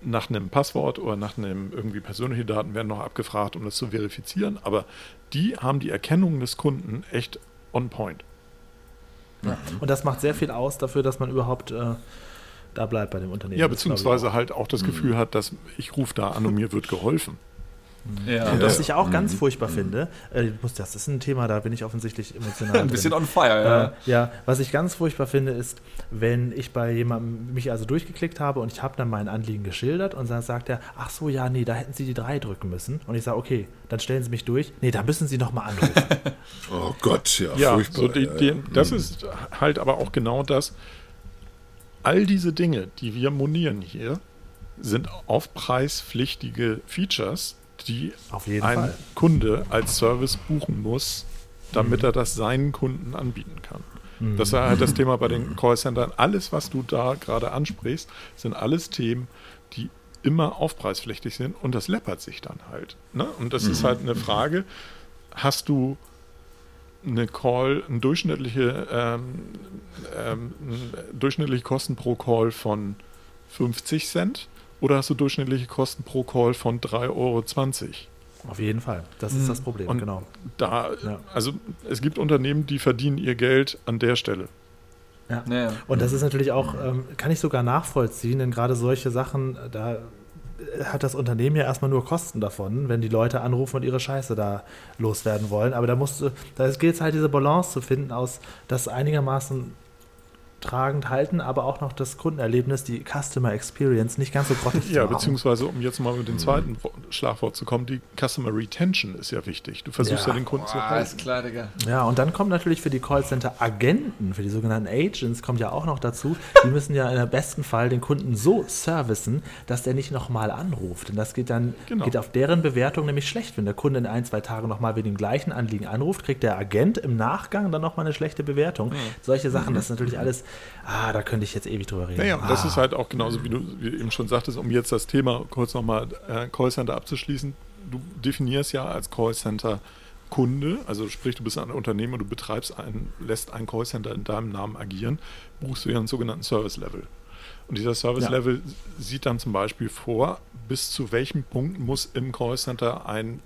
nach einem Passwort oder nach einem irgendwie persönliche Daten werden noch abgefragt, um das zu verifizieren. Aber die haben die Erkennung des Kunden echt on point. Und das macht sehr viel aus dafür, dass man überhaupt äh, da bleibt bei dem Unternehmen. Ja, beziehungsweise halt auch das Gefühl hat, dass ich rufe da an und mir wird geholfen. Ja. Und was ich auch Mhm. ganz furchtbar finde, äh, das ist ein Thema, da bin ich offensichtlich emotional. Ein bisschen drin. on fire, ja. Äh, ja, was ich ganz furchtbar finde, ist, wenn ich bei jemandem mich also durchgeklickt habe und ich habe dann mein Anliegen geschildert und dann sagt er, ach so, ja, nee, da hätten Sie die drei drücken müssen. Und ich sage, okay, dann stellen Sie mich durch. Nee, da müssen Sie nochmal anrufen. Oh Gott, ja, Ja, furchtbar. so die, die, ja. das ist halt aber auch genau das. All diese Dinge, die wir monieren hier, sind aufpreispflichtige Features, die Auf jeden ein Fall. Kunde als Service buchen muss, damit er das seinen Kunden anbieten kann. Mhm. Das war halt das Thema bei den Callcentern. Alles, was du da gerade ansprichst, sind alles Themen, die immer aufpreispflichtig sind und das läppert sich dann halt. Ne? Und das ist halt eine Frage, hast du eine Call, eine durchschnittliche, ähm, ähm, durchschnittliche Kosten pro Call von 50 Cent oder hast du durchschnittliche Kosten pro Call von 3,20 Euro? Auf jeden Fall. Das ist das Problem, Und genau. Da, Ja. also es gibt Unternehmen, die verdienen ihr Geld an der Stelle. Ja. Ja. Und das ist natürlich auch, ähm, kann ich sogar nachvollziehen, denn gerade solche Sachen, da hat das Unternehmen ja erstmal nur Kosten davon, wenn die Leute anrufen und ihre Scheiße da loswerden wollen. Aber da musst du, da gilt es halt diese Balance zu finden aus das einigermaßen tragend halten, aber auch noch das Kundenerlebnis, die Customer Experience nicht ganz so grottig zu Ja, beziehungsweise, um jetzt mal mit dem zweiten Wo- Schlagwort zu kommen, die Customer Retention ist ja wichtig. Du versuchst ja, Ja. den Kunden zu Ah, halten. ist klar, Digga. Ja, und dann kommt natürlich für die Callcenter-Agenten, für die sogenannten Agents, kommt ja auch noch dazu, die müssen ja im besten Fall den Kunden so servicen, dass der nicht nochmal anruft. Und das geht dann Genau. geht auf deren Bewertung nämlich schlecht. Wenn der Kunde in ein, zwei Tagen nochmal wegen dem gleichen Anliegen anruft, kriegt der Agent im Nachgang dann nochmal eine schlechte Bewertung. Solche Sachen, das ist natürlich alles, ah, da könnte ich jetzt ewig drüber reden. Naja, und das ah. ist halt auch genauso, wie du wie eben schon sagtest, um jetzt das Thema kurz nochmal äh, Callcenter abzuschließen. Du definierst ja als Callcenter Kunde, also sprich, du bist ein Unternehmen und du betreibst einen, lässt ein Callcenter in deinem Namen agieren, buchst du ja einen sogenannten Service Level. Und dieser Service Ja. Level sieht dann zum Beispiel vor, bis zu welchem Punkt muss im Callcenter ein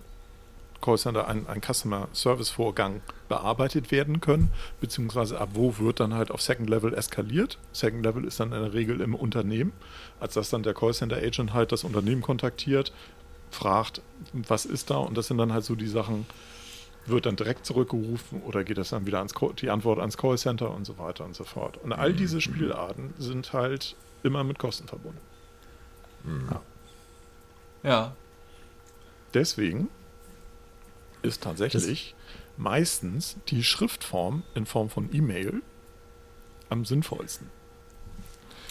Callcenter ein, ein Customer Service Vorgang bearbeitet werden können, beziehungsweise ab wo wird dann halt auf Second Level eskaliert. Second Level ist dann in der Regel im Unternehmen, als dass dann der Callcenter Agent halt das Unternehmen kontaktiert, fragt, was ist da und das sind dann halt so die Sachen, wird dann direkt zurückgerufen oder geht das dann wieder ans Call, die Antwort ans Callcenter und so weiter und so fort. Und all diese Spielarten sind halt immer mit Kosten verbunden. Ja. Deswegen ist tatsächlich meistens die Schriftform in Form von E-Mail am sinnvollsten.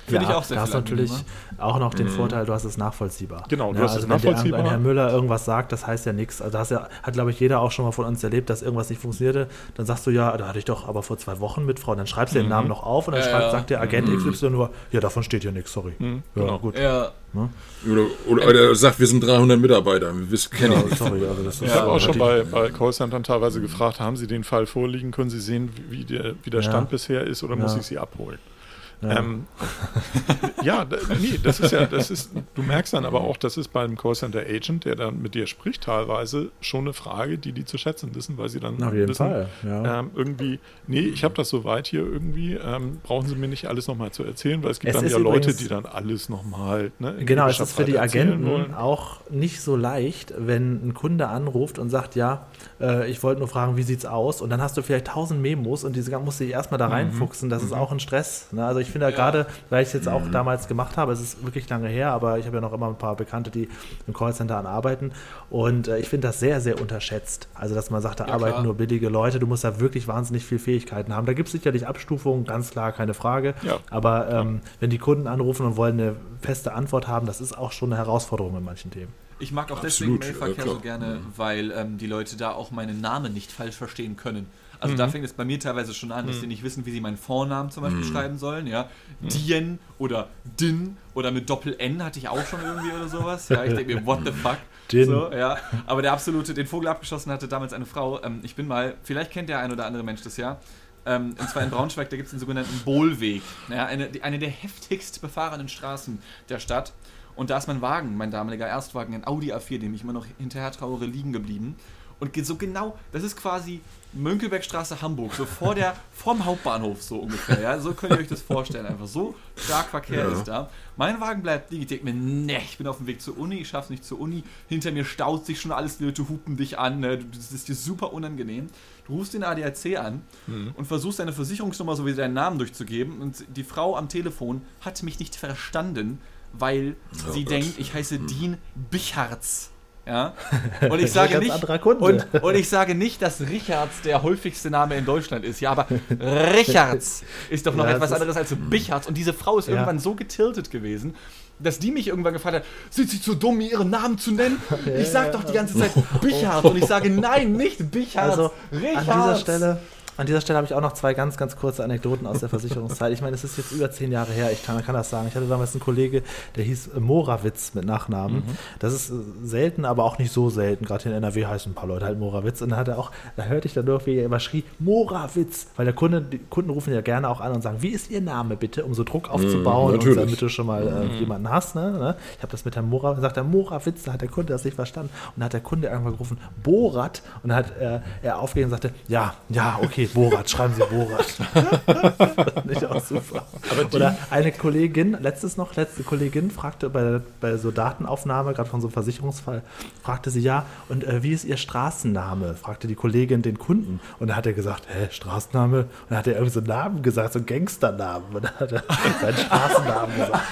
Finde ja, ich auch sehr da hast du natürlich angenehmer. auch noch den Vorteil, du hast es nachvollziehbar. Genau, du ja, hast es also wenn der- nachvollziehbar. Wenn Herr Müller irgendwas sagt, das heißt ja nichts. Also das ja, hat, glaube ich, jeder auch schon mal von uns erlebt, dass irgendwas nicht funktionierte. Dann sagst du, ja, da hatte ich doch aber vor zwei Wochen mit Frau. Dann schreibst du den Namen noch auf und dann Ja, schreibt, ja. sagt der Agent XY nur, ja, davon steht ja nichts, sorry. Ja, genau. gut. Ja. Oder, oder, oder er sagt, wir sind 300 Mitarbeiter. Wir wissen, kennen Ja, sorry, also das ist Ich habe auch schon bei, bei Callcentern teilweise gefragt, haben Sie den Fall vorliegen, können Sie sehen, wie, der, wie der Ja. Stand bisher ist oder muss Ja. ich Sie abholen? Ja. Ähm, ja, nee, das ist ja, das ist, du merkst dann aber auch, das ist beim Callcenter Agent, der dann mit dir spricht, teilweise schon eine Frage, die die zu schätzen wissen, weil sie dann Auf jeden wissen, Fall, ja. ähm, irgendwie, nee, ich habe das soweit hier irgendwie, ähm, brauchen Sie mir nicht alles nochmal zu erzählen, weil es gibt Es dann ja Leute, übrigens- die dann alles nochmal, ne, Genau, es ist für die Agenten wollen. auch nicht so leicht, wenn ein Kunde anruft und sagt, ja, äh, ich wollte nur fragen, wie sieht's aus? Und dann hast du vielleicht tausend Memos und diese musst du dich erstmal da reinfuchsen. Das ist auch ein Stress. Ne? Also ich finde ja. gerade, weil ich es jetzt auch damals gemacht habe, es ist wirklich lange her, aber ich habe ja noch immer ein paar Bekannte, die im Callcenter arbeiten. Und äh, ich finde das sehr, sehr unterschätzt. Also, dass man sagt, da Ja, arbeiten klar. nur billige Leute, du musst da wirklich wahnsinnig viel Fähigkeiten haben. Da gibt es sicherlich Abstufungen, ganz klar, keine Frage. Ja. Aber ähm, wenn die Kunden anrufen und wollen eine feste Antwort haben, das ist auch schon eine Herausforderung in manchen Themen. Ich mag auch Absolut, deswegen Mailverkehr ja, so gerne, weil ähm, die Leute da auch meinen Namen nicht falsch verstehen können. Also da fängt es bei mir teilweise schon an, dass die nicht wissen, wie sie meinen Vornamen zum Beispiel schreiben sollen, ja. Dien oder Din oder mit Doppel-N hatte ich auch schon irgendwie oder sowas. Ja, ich denke mir, what the fuck? Din. So, ja. Aber der absolute, den Vogel abgeschossen hatte damals eine Frau. Ähm, ich bin mal, vielleicht kennt der ein oder andere Mensch das ja. Ähm, und zwar in Braunschweig, da gibt es den sogenannten Bohlweg. Ja, eine, eine der heftigst befahrenen Straßen der Stadt. Und da ist mein Wagen, mein damaliger Erstwagen, ein Audi A4, dem ich immer noch hinterher trauere, liegen geblieben. Und so genau, das ist quasi Mönckebergstraße Hamburg, so vor der, vorm Hauptbahnhof so ungefähr. Ja? So könnt ihr euch das vorstellen. Einfach so stark Verkehr Ja. ist da. Mein Wagen bleibt liegen. Ich denke mir, ne, ich bin auf dem Weg zur Uni, ich schaff's nicht zur Uni. Hinter mir staut sich schon alles, die Leute hupen dich an. Ne? Das ist dir super unangenehm. Du rufst den ADAC an und versuchst deine Versicherungsnummer sowie deinen Namen durchzugeben. Und die Frau am Telefon hat mich nicht verstanden, weil Oh sie Gott. denkt, ich heiße Dean Bicharz. Ja? Und ich sage nicht, und, und ich sage nicht, dass Richards der häufigste Name in Deutschland ist. Ja, aber Richards ist doch noch Ja, etwas anderes als Bichards. Und diese Frau ist Ja. irgendwann so getiltet gewesen, dass die mich irgendwann gefragt hat, sind Sie zu dumm, mir Ihren Namen zu nennen? Ich sage doch die ganze Zeit Bichard und ich sage nein, nicht Bichards, Also an Richards. dieser Stelle, an dieser Stelle habe ich auch noch zwei ganz, ganz kurze Anekdoten aus der Versicherungszeit. Ich meine, es ist jetzt über zehn Jahre her, ich kann, kann das sagen. Ich hatte damals einen Kollege, der hieß äh, Morawitz mit Nachnamen. Das ist äh, selten, aber auch nicht so selten. Gerade hier in NRW heißen ein paar Leute halt Morawitz. Und da hat er auch, da hörte ich dann nur, wie er immer schrie, Morawitz. Weil der Kunde, die Kunden rufen ja gerne auch an und sagen, wie ist Ihr Name bitte, um so Druck aufzubauen und natürlich. damit du schon mal äh, jemanden hast. Ne? Ne? Ich habe das mit Herrn Morawitz, sagt der Morawitz, da hat der Kunde das nicht verstanden. Und dann hat der Kunde irgendwann gerufen, Borat. Und dann hat äh, er aufgegeben und sagte, ja, ja, okay, Borat, schreiben Sie Borat. Ich auch super. Oder eine Kollegin, letztes noch, letzte Kollegin fragte bei, bei so Datenaufnahme, gerade von so einem Versicherungsfall, fragte sie, ja, und äh, wie ist Ihr Straßenname? Fragte die Kollegin den Kunden. Und dann hat er gesagt, hä, Straßenname? Und dann hat er irgendwie so einen Namen gesagt, so einen Gangsternamen. Und dann hat er seinen Straßennamen gesagt.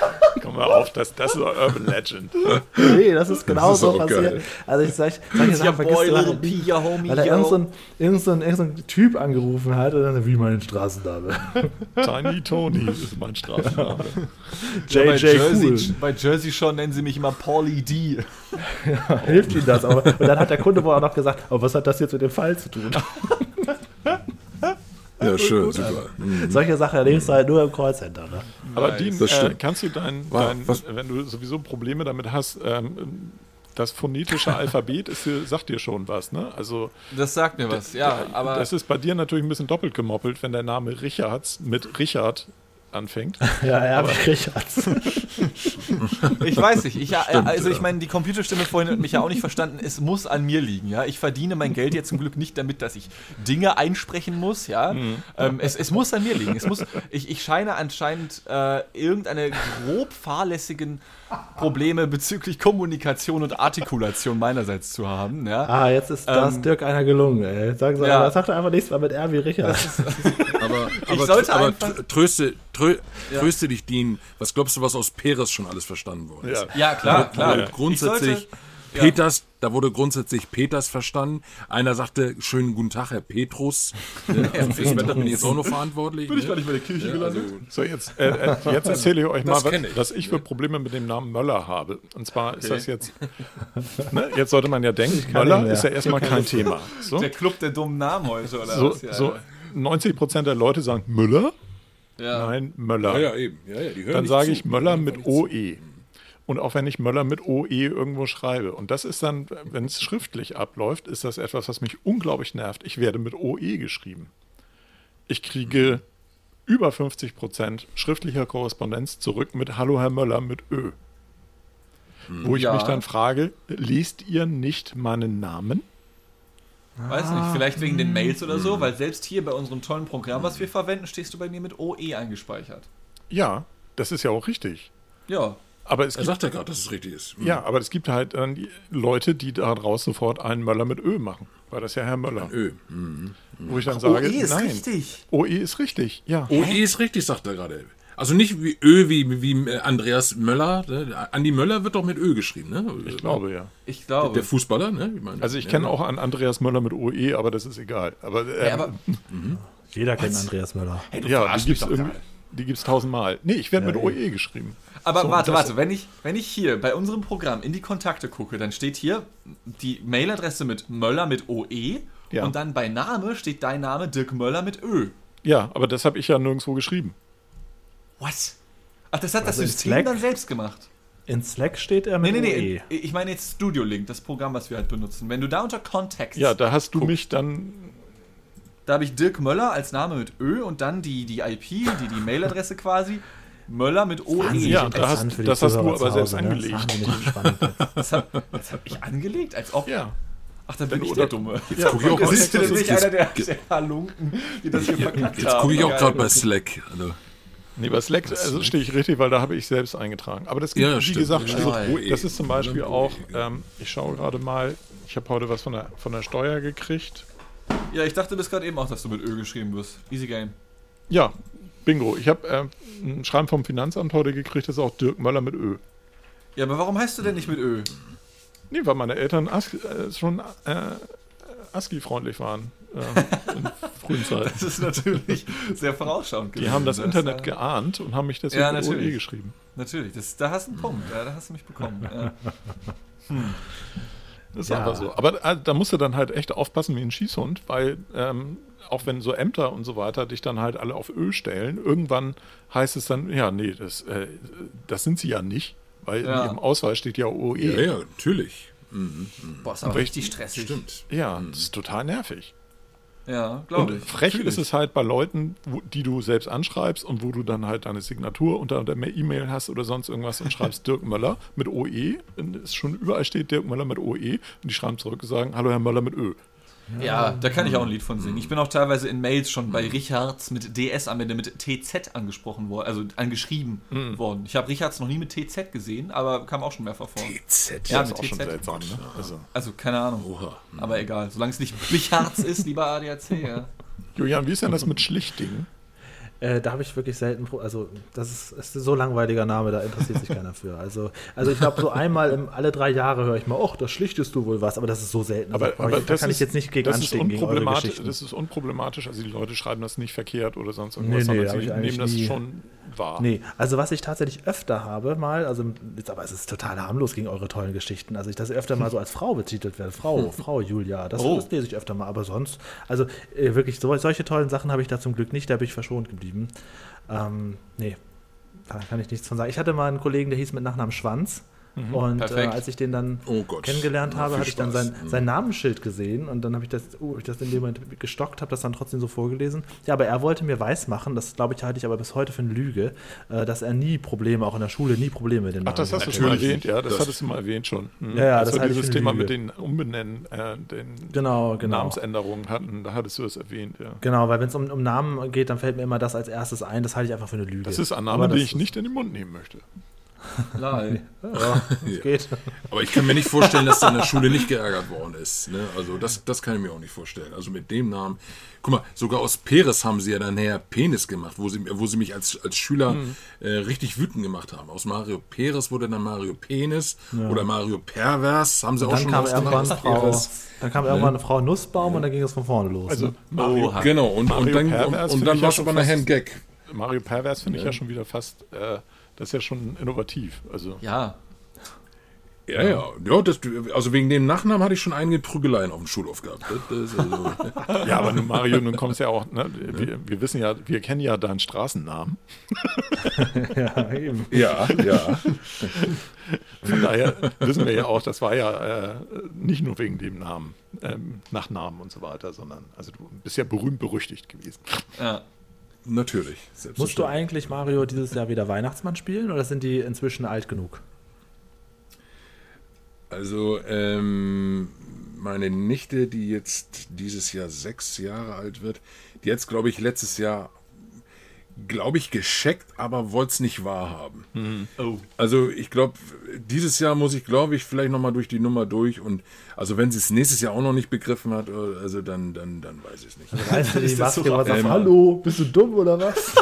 Komm mal auf, das, das ist Urban Legend. Nee, das ist genau ist so passiert. geil. Also ich sag, solche Ja, Sachen vergisst boy, du little P, ja, homie, weil er yo. irgend so, irgend so ein Typ angerufen hat und dann, wie mein Straßenname. Tiny Tony ist mein Straßenname. Ja, bei, JJ Jersey, Cool. bei Jersey schon nennen sie mich immer Paulie D. Hilft ihm das aber. Und dann hat der Kunde wohl auch noch gesagt, aber was hat das jetzt mit dem Fall zu tun? Ja, schön, super. Mhm. Solche Sachen erlebst du halt nur im Callcenter. Ne? Aber. Dean, äh, kannst du dein, dein was- wenn du sowieso Probleme damit hast, ähm, das phonetische Alphabet ist, sagt dir schon was, ne? Also Das sagt mir was, ja, aber das ist bei dir natürlich ein bisschen doppelt gemoppelt, wenn der Name Richards mit Richard anfängt. Ja, ich Richards. Ich weiß nicht. Ich, ja, Stimmt, also ich ja. meine, die Computerstimme vorhin hat mich ja auch nicht verstanden. Es muss an mir liegen. Ja, ich verdiene mein Geld jetzt zum Glück nicht damit, dass ich Dinge einsprechen muss. Ja, ähm, es, es muss an mir liegen. Es muss. Ich, ich scheine anscheinend äh, irgendeine grob fahrlässigen Probleme bezüglich Kommunikation und Artikulation meinerseits zu haben. Ja. Ah, jetzt ist das Ähm, Dirk einer gelungen, ey. Sagen Sie, ja. aber sag doch einfach nichts mehr mit R wie Richard. Aber, aber, sollte aber einfach- tr- tröste, trö, tröste dich, Dean. Was glaubst du, was aus Peres schon alles verstanden worden ist? Ja. Ja, klar, Da klar. wurde Ich grundsätzlich sollte- ja. Peters, da wurde grundsätzlich Peters verstanden. Einer sagte, schönen guten Tag, Herr Petrus. Ne, also fürs Wetter bin ich jetzt auch noch verantwortlich. Bin ich ne? gar nicht bei der Kirche Ja, gelandet? also, So, jetzt, äh, äh, jetzt erzähle ich euch mal, Das was, kenn ich. was ich für Probleme mit dem Namen Möller habe. Und zwar ist das jetzt, ne, jetzt sollte man ja denken, Möller ist ja erstmal kein Thema. So, Der Club der dummen Namen heute, oder so, was? Ja, so 90 Prozent der Leute sagen Müller? Ja. Nein, Möller. ja, ja, eben. Ja, ja, die hören Dann sage ich Möller mit. OE. Und auch wenn ich Möller mit OE irgendwo schreibe. Und das ist dann, wenn es schriftlich abläuft, ist das etwas, was mich unglaublich nervt. Ich werde mit OE geschrieben. Ich kriege über 50 Prozent schriftlicher Korrespondenz zurück mit Hallo Herr Möller mit Ö. Wo ich Ja. mich dann frage, liest ihr nicht meinen Namen? Weiß Ah. nicht, vielleicht wegen den Mails oder so, weil selbst hier bei unserem tollen Programm, was wir verwenden, stehst du bei mir mit OE eingespeichert. Ja, das ist ja auch richtig. Ja. Aber es Er gibt, sagt ja gerade, dass es richtig ist. ja, aber es gibt halt dann die Leute, die daraus sofort einen Möller mit Ö machen. Weil das ja Herr Möller. Ö. Mhm. Wo ich dann sage, OE ist nein. richtig. OE ist richtig, ja. OE ist richtig, sagt er gerade. Also nicht wie Ö wie, wie äh, Andreas Möller. Ne? Andi Möller wird doch mit Ö geschrieben, ne? Ich glaube ja. Ich glaube. Der Fußballer, ne? Ich meine, Also ich ja, kenne ja. auch einen Andreas Möller mit OE, aber das ist egal. Aber, ähm, ja, aber Jeder kennt Andreas Möller. hey, ja, die gibt es tausendmal. Nee, ich werde Ja, mit. OE geschrieben. Aber So, warte, warte, wenn ich, wenn ich hier bei unserem Programm in die Kontakte gucke, dann steht hier die Mailadresse mit Möller mit OE Ja. und dann bei Name steht dein Name Dirk Möller mit Ö. Ja, aber das habe ich ja nirgendwo geschrieben. Was? Ach, das hat das Also in System Slack? dann selbst gemacht. In Slack steht er Nee, mit nee, OE. nee. Ich meine jetzt Studio Link, das Programm, was wir halt benutzen. Wenn du da unter Contacts, Ja, da hast du Guck. mich dann. da habe ich Dirk Möller als Name mit Ö und dann die, die IP, die, die Mailadresse quasi. Möller mit OE. Ja, da hast- das hast du aber selbst Hause, ne? angelegt. Das. Das habe hab ich angelegt, als ob. Ja. Ach, dann bin ich der Dumme. Ja, guck ich auch Das mal- ist jetzt- jetzt- das Jetzt gucke ich auch gerade bei Slack. Also, Nee, bei Slack also stehe ich richtig, weil da habe ich selbst eingetragen. Aber das gibt, Ja, wie stimmt. gesagt, Ja, also, das ist zum Beispiel auch, ähm, ich schaue gerade mal, ich habe heute was von der, von der Steuer gekriegt. Ja, ich dachte bis gerade eben auch, dass du mit Ö geschrieben wirst. Easy Game. Ja, bingo. Ich habe äh, ein Schreiben vom Finanzamt heute gekriegt, das ist auch Dirk Möller mit Ö. Ja, aber warum heißt du denn nicht mit Ö? Nee, weil meine Eltern äh, schon äh, ASCII-freundlich waren äh, in frühen Zeiten. Das ist natürlich sehr vorausschauend Die haben das Das, Internet äh, geahnt und haben mich deswegen Ja, OE natürlich. geschrieben. Natürlich, das, da hast du einen Punkt. Ja, da hast du mich bekommen. Ja. Das ist Ja. einfach so. Aber äh, da musst du dann halt echt aufpassen wie ein Schießhund, weil ähm, auch wenn so Ämter und so weiter dich dann halt alle auf Ö stellen, irgendwann heißt es dann, ja, nee, das, äh, das sind sie ja nicht, weil Ja. in ihrem Ausweis steht ja OE. ja, ja, natürlich. Boah, ist aber richtig stressig. Stimmt. Ja, das ist total nervig. Ja, glaube ich. frech ist es halt bei Leuten, wo, die du selbst anschreibst und wo du dann halt deine Signatur unter der E-Mail hast oder sonst irgendwas und schreibst Dirk Möller mit OE. Und es schon überall steht Dirk Möller mit OE und die schreiben zurück und sagen, hallo Herr Möller mit Ö. Ja, da kann ich auch ein Lied von singen. Ich bin auch teilweise in Mails schon bei Richards mit DS am Ende mit TZ angesprochen worden, also angeschrieben worden. Ich habe Richards noch nie mit TZ gesehen, aber kam auch schon mehrfach vor. TZ. Ja, Das mit ist auch schon TZ. seltsam. Ne? Also, Also, keine Ahnung. Oha. Aber egal, solange es nicht Richards ist, lieber ADAC, ja. Julian, wie ist denn das mit Schlichting? Äh, da habe ich wirklich selten, also das ist, ist so langweiliger Name, da interessiert sich keiner für. Also, also ich glaube, so einmal im, alle drei Jahre höre ich mal, ach, das schlichtest du wohl was, aber das ist so selten. Also, Aber, brauch aber ich, da kann ich jetzt nicht gegen das ist gegen eure unproblematisch. Das ist unproblematisch. Also die Leute schreiben das nicht verkehrt oder sonst Nee, irgendwas, nee, sondern hab ich sie nehmen das nie. schon wahr. Nee, also was ich tatsächlich öfter habe, mal, also jetzt, aber es ist total harmlos gegen eure tollen Geschichten, also ich das öfter mal so als Frau betitelt werde, Frau, Frau Julia, das, Oh. das lese ich öfter mal, aber sonst, also äh, wirklich so, solche tollen Sachen habe ich da zum Glück nicht, da bin ich verschont geblieben. Ähm, nee, da kann ich nichts von sagen. Ich hatte mal einen Kollegen, der hieß mit Nachnamen Schwanz. Und äh, als ich den dann Oh kennengelernt Ja, habe, viel hatte ich dann sein, sein Namensschild gesehen und dann habe ich das, oh, hab ich das in dem Moment gestockt, habe das dann trotzdem so vorgelesen. Ja, aber er wollte mir weismachen, das glaube ich halte ich aber bis heute für eine Lüge, äh, dass er nie Probleme, auch in der Schule, nie Probleme mit den Ach, das Namen hast du hatte. schon erwähnt, ja, das, Das- hattest du mal erwähnt schon. Hm. Ja, ja, das halte ich dieses Thema Lüge. mit den Umbenennen, äh, den Genau, genau. Namensänderungen hatten, da hattest du es erwähnt, ja. Genau, weil wenn es um, um Namen geht, dann fällt mir immer das als erstes ein, das halte ich einfach für eine Lüge. Das ist ein Aber Name, das den ich nicht in den Mund nehmen möchte. Nein. Ja, geht. Aber ich kann mir nicht vorstellen, dass er in der Schule nicht geärgert worden ist. Ne? Also das, das kann ich mir auch nicht vorstellen. Also mit dem Namen. Guck mal, sogar aus Peres haben sie ja dann nachher Penis gemacht, wo sie, wo sie mich als, als Schüler Mhm. äh, richtig wütend gemacht haben. Aus Mario Peres wurde dann Mario Penis oder Mario Pervers, haben sie auch Dann schon kam, irgendwann Frau, dann kam irgendwann eine Frau Nussbaum und dann ging es von vorne los. Also ne? Mario, Oha. Genau, und, und Mario dann, und, Pervers und finde dann war ja es schon aber nachher ein Gag. Mario Pervers finde ich ja schon wieder fast, äh, das ist ja schon innovativ. Also Ja. Ja, ja. ja das, also wegen dem Nachnamen hatte ich schon einige Prügeleien auf dem Schulhof gehabt. Das, also, Ja, aber nun Mario, nun kommst ja auch, ne, wir, wir wissen ja, wir kennen ja deinen Straßennamen. ja, eben. ja, ja. Von daher wissen wir ja auch, das war ja äh, nicht nur wegen dem Namen, ähm, Nachnamen und so weiter, sondern also du bist ja berühmt berüchtigt gewesen. ja. Natürlich. Musst du eigentlich, Mario, dieses Jahr wieder Weihnachtsmann spielen oder sind die inzwischen alt genug? Also, ähm, meine Nichte, die jetzt dieses Jahr sechs Jahre alt wird, die hat es, glaube ich, letztes Jahr, glaube ich, gescheckt, aber wollte es nicht wahrhaben. Mhm. Oh. Also, ich glaube, dieses Jahr muss ich, glaube ich, vielleicht nochmal durch die Nummer durch und also wenn sie es nächstes Jahr auch noch nicht begriffen hat, also dann, dann, dann weiß ich es nicht. Also weißt du, die Maske was ähm, Hallo, bist du dumm oder was?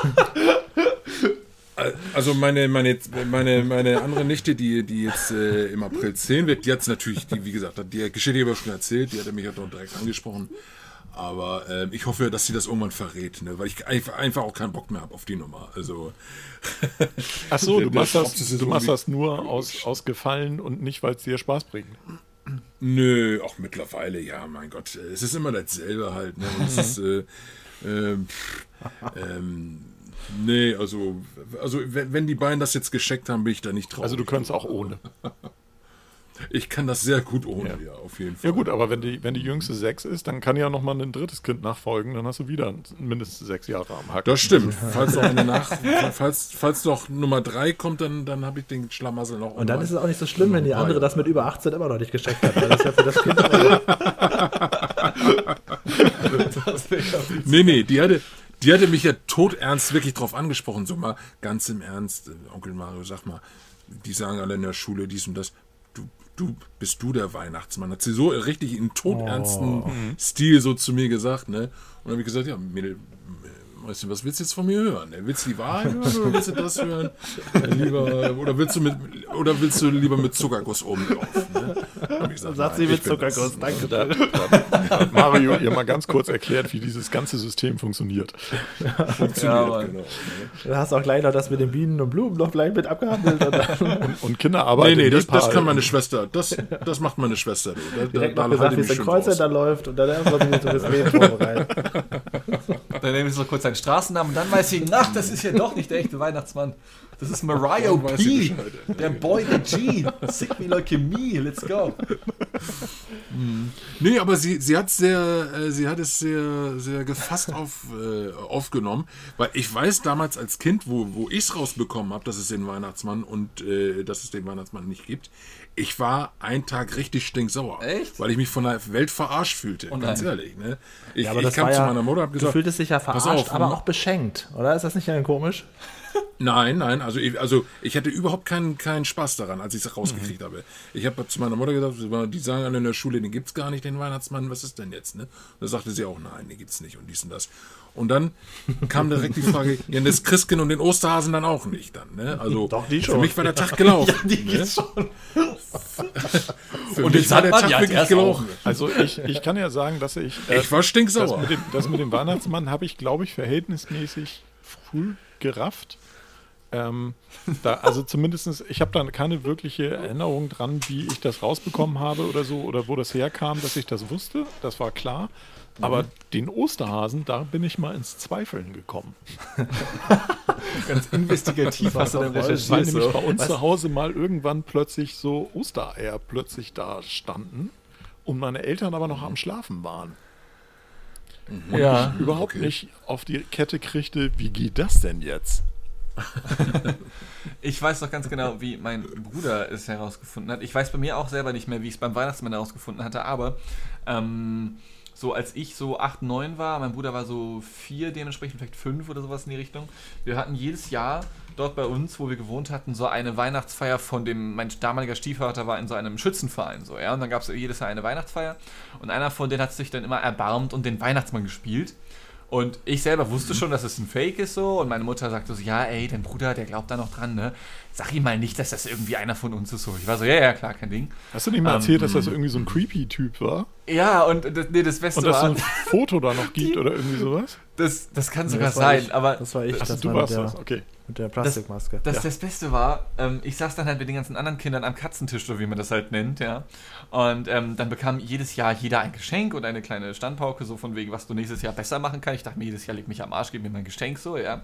Also meine, meine, meine, meine andere Nichte, die, die jetzt äh, im April 10 wird, die hat es natürlich, die, wie gesagt, die Geschichte habe ich schon erzählt, die hat mich ja doch direkt angesprochen. Aber äh, ich hoffe, dass sie das irgendwann verrät, ne? weil ich einfach, auch keinen Bock mehr habe auf die Nummer. Also. Ach so, du machst das, du machst das nur aus, aus Gefallen und nicht, weil es dir Spaß bringt. Nö, auch mittlerweile, ja, mein Gott, es ist immer dasselbe halt. Ne? Es ist, äh, äh, ähm, Nee, also, also wenn die beiden das jetzt gescheckt haben, bin ich da nicht drauf. Also du könntest auch ohne. Ich kann das sehr gut ohne, ja, ja auf jeden Fall. Ja gut, aber wenn die, wenn die jüngste sechs ist, dann kann ja noch mal ein drittes Kind nachfolgen, dann hast du wieder mindestens sechs Jahre am Haken. Das stimmt. Falls noch, eine Nach falls, falls noch Nummer drei kommt, dann, dann habe ich den Schlamassel noch. Und dann ist es auch nicht so schlimm, wenn die andere das mit über 18 immer noch nicht gescheckt hat, weil das ja für das Kind. das nee, nee, die hatte, die hatte mich ja todernst wirklich drauf angesprochen, so mal ganz im Ernst, äh, Onkel Mario, sag mal, die sagen alle in der Schule dies und das. Du, bist du der Weihnachtsmann. Hat sie so richtig in todernsten oh. Stil so zu mir gesagt, ne? Und dann habe ich gesagt, ja, Mädel, weißt du, was willst du jetzt von mir hören? Willst du die Wahrheit hören oder willst du das hören? Lieber, oder, willst du mit, oder willst du lieber mit Zuckerguss oben drauf? Ne? Gesagt, Sagt sie mit Zuckerguss, danke. Da, da Mario ihr mal ganz kurz erklärt, wie dieses ganze System funktioniert. funktioniert, ja, genau. Ne? Du hast auch gleich noch das mit den Bienen und Blumen noch gleich mit abgehandelt. und, und Kinderarbeit. Nee, nee, das, das, kann meine Schwester. Das, das macht meine Schwester. Da, Direkt da, noch gesagt, wie es im Callcenter läuft und dann erstmal so das Leben vorbereitet. Dann nehmen wir so kurz ein seinen Straßennamen und dann weiß ich, ach, das ist ja doch nicht der echte Weihnachtsmann. Das ist Mariah P. Der Boy, der G. Sick me like me. Let's go. Hm. Nee, aber sie, sie hat sehr, äh, sie hat es sehr, sehr gefasst auf, äh, aufgenommen, weil ich weiß damals als Kind, wo, wo ich es rausbekommen habe, dass es den Weihnachtsmann und äh, dass es den Weihnachtsmann nicht gibt, ich war einen Tag richtig stinksauer. Echt? Weil ich mich von der Welt verarscht fühlte, oh ganz ehrlich. Ne? Ich, ja, aber ich kam zu meiner Mutter und habe gesagt... Du fühltest dich ja verarscht, auf, aber auch beschenkt, oder? Ist das nicht komisch? Nein, nein, also ich, also ich hatte überhaupt keinen, keinen Spaß daran, als ich es rausgekriegt mhm. habe. Ich habe zu meiner Mutter gesagt, die sagen alle in der Schule, den gibt es gar nicht, den Weihnachtsmann, was ist denn jetzt? Ne? Und da sagte sie auch, nein, den gibt es nicht und dies und das. Und dann kam direkt die Frage, ja, das Christkind und den Osterhasen dann auch nicht dann. Ne? Also Doch, die schon. für mich war der Tag gelaufen. ja, die ne? schon. und mich war der Tag ja, wirklich gelaufen. Auch. Also ich, ich kann ja sagen, dass ich... Äh, ich war stinksauer. Das mit dem, das mit dem Weihnachtsmann habe ich, glaube ich, verhältnismäßig früh gerafft. Ähm, da, also zumindest, ich habe da keine wirkliche Erinnerung dran, wie ich das rausbekommen habe oder so, oder wo das herkam, dass ich das wusste. Das war klar. Aber mhm. den Osterhasen, da bin ich mal ins Zweifeln gekommen. Ganz investigativ hast du dann recherchiert. Weil nämlich bei uns Was? zu Hause mal irgendwann plötzlich so Ostereier plötzlich da standen und meine Eltern aber noch am Schlafen waren. Und ja, ich überhaupt okay. nicht auf die Kette kriegte, wie geht das denn jetzt? ich weiß noch ganz genau, wie mein Bruder es herausgefunden hat. Ich weiß bei mir auch selber nicht mehr, wie ich es beim Weihnachtsmann herausgefunden hatte, aber ähm, so als ich so 8, 9 war, mein Bruder war so 4, dementsprechend vielleicht 5 oder sowas in die Richtung. Wir hatten jedes Jahr dort bei uns, wo wir gewohnt hatten, so eine Weihnachtsfeier von dem, mein damaliger Stiefvater war in so einem Schützenverein, so, ja, und dann gab es jedes Jahr eine Weihnachtsfeier und einer von denen hat sich dann immer erbarmt und den Weihnachtsmann gespielt. Und ich selber wusste schon, dass es ein Fake ist so. Und meine Mutter sagte so, ja, ey, dein Bruder, der glaubt da noch dran, ne? Sag ihm mal nicht, dass das irgendwie einer von uns ist so. Ich war so, ja, ja, klar, kein Ding. Hast du nicht mal ähm, erzählt, dass das irgendwie so ein creepy Typ war? Ja, und das, nee, das Beste war... Und dass es so ein Foto da noch gibt oder irgendwie sowas? Das, das kann sogar das sein, ich, aber... Das war ich. Achso, du warst das, okay. Mit der Plastikmaske. Das, das, ja. das Beste war, ähm, ich saß dann halt mit den ganzen anderen Kindern am Katzentisch, so wie man das halt nennt, ja. Und ähm, dann bekam jedes Jahr jeder ein Geschenk und eine kleine Standpauke, so von wegen, was du nächstes Jahr besser machen kannst. Ich dachte mir, jedes Jahr leg mich am Arsch, gib mir mein Geschenk, so, ja.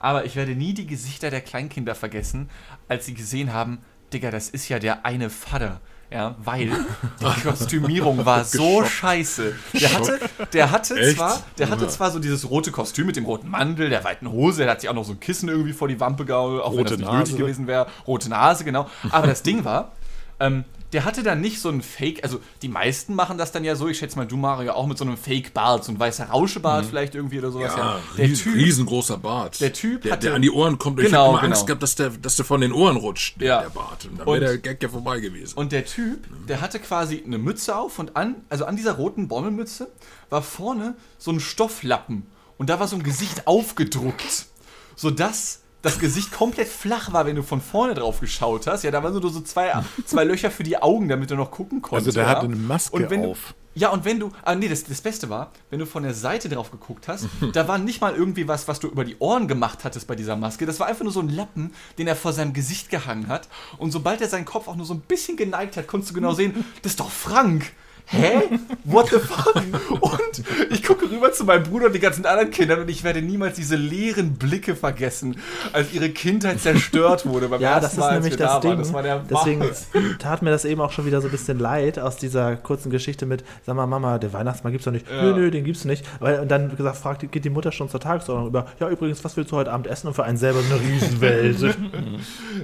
Aber ich werde nie die Gesichter der Kleinkinder vergessen, als sie gesehen haben, Digga, das ist ja der eine Vater Ja, weil die Kostümierung war so scheiße. Der hatte, der hatte Echt? zwar, der hatte zwar so dieses rote Kostüm mit dem roten Mantel, der weiten Hose, der hat sich auch noch so ein Kissen irgendwie vor die Wampe gehauen, auch wenn Rote das nicht Nase. nötig gewesen wäre. Rote Nase, genau. Aber das Ding war, ähm, der hatte dann nicht so ein Fake, also die meisten machen das dann ja so, ich schätze mal du Mario auch mit so einem Fake-Bart, so ein weißer Rauschebart vielleicht irgendwie oder sowas. Ja, Der ries, Typ, riesengroßer Bart. der Typ der, hatte- der an die Ohren kommt. ich Genau, habe immer genau. Angst gehabt, dass der, dass der von den Ohren rutscht, der, Ja. der Bart. Und dann wäre der Gag ja vorbei gewesen. Und der Typ, der hatte quasi eine Mütze auf und an, also an dieser roten Bommelmütze war vorne so ein Stofflappen und da war so ein Gesicht aufgedruckt, sodass das Gesicht komplett flach war, wenn du von vorne drauf geschaut hast. Ja, da waren so, so zwei, zwei Löcher für die Augen, damit du noch gucken konntest. Also der ja. hatte eine Maske und wenn auf. Du, ja, und wenn du, ah nee, das, das Beste war, wenn du von der Seite drauf geguckt hast, da war nicht mal irgendwie was, was du über die Ohren gemacht hattest bei dieser Maske. Das war einfach nur so ein Lappen, den er vor seinem Gesicht gehangen hat. Und sobald er seinen Kopf auch nur so ein bisschen geneigt hat, konntest du genau sehen, das ist doch Frank. Hä? What the fuck? Und ich gucke rüber zu meinem Bruder und den ganzen anderen Kindern und ich werde niemals diese leeren Blicke vergessen, als ihre Kindheit zerstört wurde beim Ja, das ist Mal, nämlich das da Ding. Das Deswegen tat mir das eben auch schon wieder so ein bisschen leid aus dieser kurzen Geschichte mit, sag mal, Mama, der Weihnachtsmann gibt's doch nicht. Ja. Nö, nö, den gibt's nicht. Weil, und dann gesagt, fragt, geht die Mutter schon zur Tagesordnung über, ja, übrigens, was willst du heute Abend essen? Und für einen selber so eine Riesenwelt.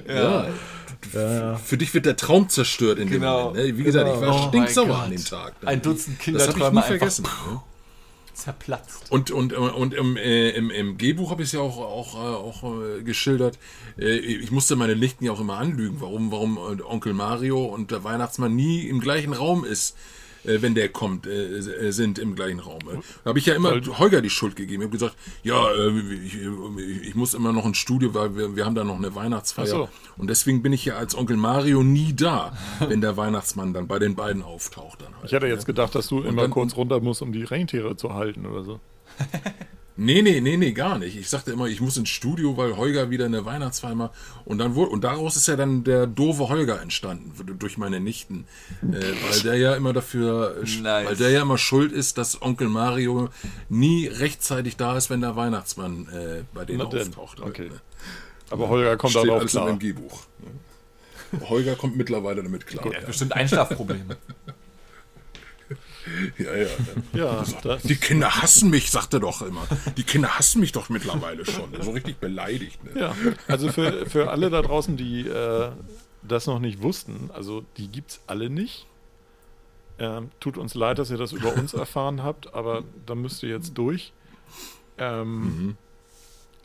Ja. ja. Für dich wird der Traum zerstört in Genau. dem Moment. Ne? Wie gesagt, ich war Oh stinksauer an dem Tag. Ein Dutzend Das habe ich Kinderträume nie einfach vergessen. ne? zerplatzt. Und, und, und im, äh, im, im G-Buch habe ich es ja auch, auch, äh, auch äh, geschildert. Äh, ich musste meine Lichten ja auch immer anlügen, warum, warum äh, Onkel Mario und der Weihnachtsmann nie im gleichen Raum ist, äh, wenn der kommt, äh, äh, sind im gleichen Raum. Äh. Da habe ich ja immer Holger die Schuld gegeben. Ich habe gesagt, ja, äh, ich, ich muss immer noch ins Studio, weil wir, wir haben da noch eine Weihnachtsfeier. Ach so. Und deswegen bin ich ja als Onkel Mario nie da, wenn der Weihnachtsmann dann bei den beiden auftaucht. Dann halt, Ich hätte ne? jetzt gedacht, dass du immer dann- kurz runter musst, um die Rentiere zu halten oder so. Nee, nee, nee, nee, gar nicht. Ich sagte immer, ich muss ins Studio, weil Holger wieder eine Weihnachtsfeier macht. Und dann wurde, und daraus ist ja dann der doofe Holger entstanden, durch meine Nichten. Äh, weil der ja immer dafür, äh, Nice. weil der ja immer schuld ist, dass Onkel Mario nie rechtzeitig da ist, wenn der Weihnachtsmann äh, bei denen Na denn, auftaucht. okay. Ne? Aber Holger kommt Steht darauf alles klar. im MG-Buch. Holger kommt mittlerweile damit klar. Er hat bestimmt Einschlafprobleme. Ja, ja, ja. Das, Die Kinder hassen mich, sagt er doch immer. Die Kinder hassen mich doch mittlerweile schon. So richtig beleidigt. Ne? ja. Also für, für alle da draußen, die äh, das noch nicht wussten, also die gibt es alle nicht. Ähm, tut uns leid, dass ihr das über uns erfahren habt, aber da müsst ihr jetzt durch. Ähm,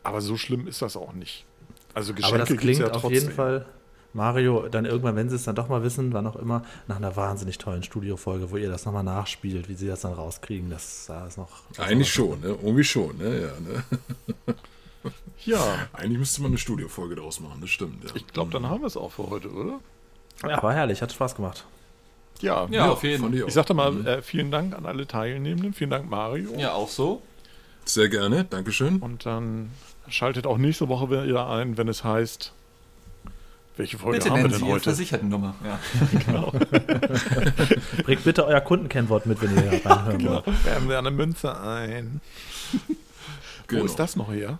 Aber so schlimm ist das auch nicht. Also Geschenke Aber das gibt's klingt ja auf trotzdem. jeden Fall, Mario, dann irgendwann, wenn sie es dann doch mal wissen, wann auch immer, nach einer wahnsinnig tollen Studiofolge, wo ihr das nochmal nachspielt, wie sie das dann rauskriegen, das, da ist noch... Eigentlich schon, ne? Irgendwie schon, ne? Ja, ne? Ja, Eigentlich müsste man eine Studiofolge draus machen, das stimmt. Ja. ich glaube, dann haben wir es auch für heute, oder? Ja, war herrlich, hat Spaß gemacht. Ja, Ja, auf jeden Fall. ich sagte mal, äh, vielen Dank an alle Teilnehmenden, vielen Dank Mario. Ja, auch so. Sehr gerne, Dankeschön. Und dann schaltet auch nächste Woche wieder ein, wenn es heißt, welche Folge Bitte haben wir denn Sie heute? Versichertennummer. Ja. Genau. Bringt bitte euer Kundenkennwort mit, wenn ihr hier reinhören genau. wollt. Werfen wir eine Münze ein. Genau. Wo ist das noch her?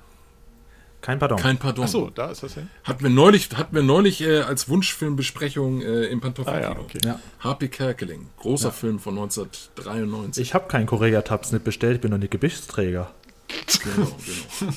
Kein Pardon. Kein Pardon. Achso, da ist das her. Hatten wir neulich, hatten wir neulich äh, als Wunschfilmbesprechung äh, im Pantoffelkino. Ah ja, okay. Ja. H.P. Kerkeling, großer Film von 1993. Ich habe keinen Korea-Tabs nicht bestellt, ich bin noch nicht Gebichtsträger. Genau, genau.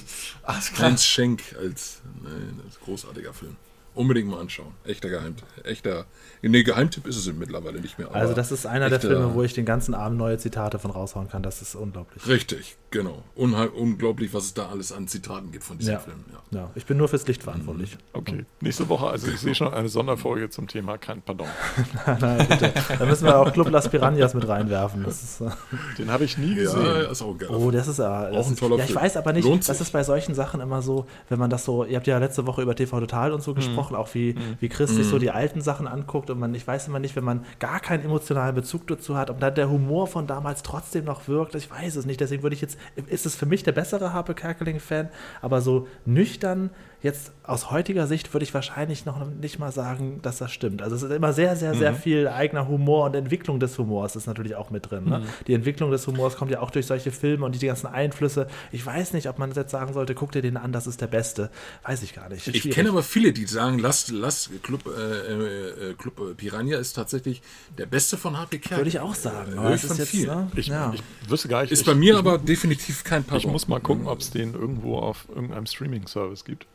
Heinz Schenk als, ne, als großartiger Film. Unbedingt mal anschauen. Echter Geheimtipp. Echter. Nee, Geheimtipp ist es mittlerweile nicht mehr. aber Also das ist einer der echter- Filme, wo ich den ganzen Abend neue Zitate von raushauen kann. Das ist unglaublich. Richtig, genau. Unheim, unglaublich, was es da alles an Zitaten gibt von diesem Ja. Film. Ja. Ja, ich bin nur fürs Licht verantwortlich. Okay. Nächste Woche, also ich sehe schon eine Sonderfolge zum Thema kein Pardon. Na, bitte. Da müssen wir auch Club Las Piranhas mit reinwerfen. Das ist, äh, Den habe ich nie Ja, gesehen. ist auch geil. oh, das ist ja. Das Auch ein ist, toller ja, ich Film. weiß aber nicht, Lohnt das ist bei solchen Sachen immer so, wenn man das so, ihr habt ja letzte Woche über TV Total und so gesprochen, auch wie, wie Chris sich so die alten Sachen anguckt und man, ich weiß immer nicht, wenn man gar keinen emotionalen Bezug dazu hat, ob dann der Humor von damals trotzdem noch wirkt, ich weiß es nicht, deswegen würde ich jetzt, ist es für mich der bessere Harpe Kerkeling-Fan, aber so nüchtern Jetzt aus heutiger Sicht würde ich wahrscheinlich noch nicht mal sagen, dass das stimmt. Also es ist immer sehr, sehr, sehr viel eigener Humor und Entwicklung des Humors ist natürlich auch mit drin. Ne? Die Entwicklung des Humors kommt ja auch durch solche Filme und die ganzen Einflüsse. Ich weiß nicht, ob man jetzt sagen sollte, guck dir den an, das ist der Beste. Weiß ich gar nicht. Ich kenne aber viele, die sagen, lass, lass Club, äh, äh, Club Piranha ist tatsächlich der beste von HP Kerkeling. Würde ich auch sagen. Höre ich von vielen. ne? Ich, ja. ich wüsste gar nicht. Ist ich, bei mir ich, aber definitiv kein Pardon. Ich muss mal gucken, ob es den irgendwo auf irgendeinem Streaming-Service gibt.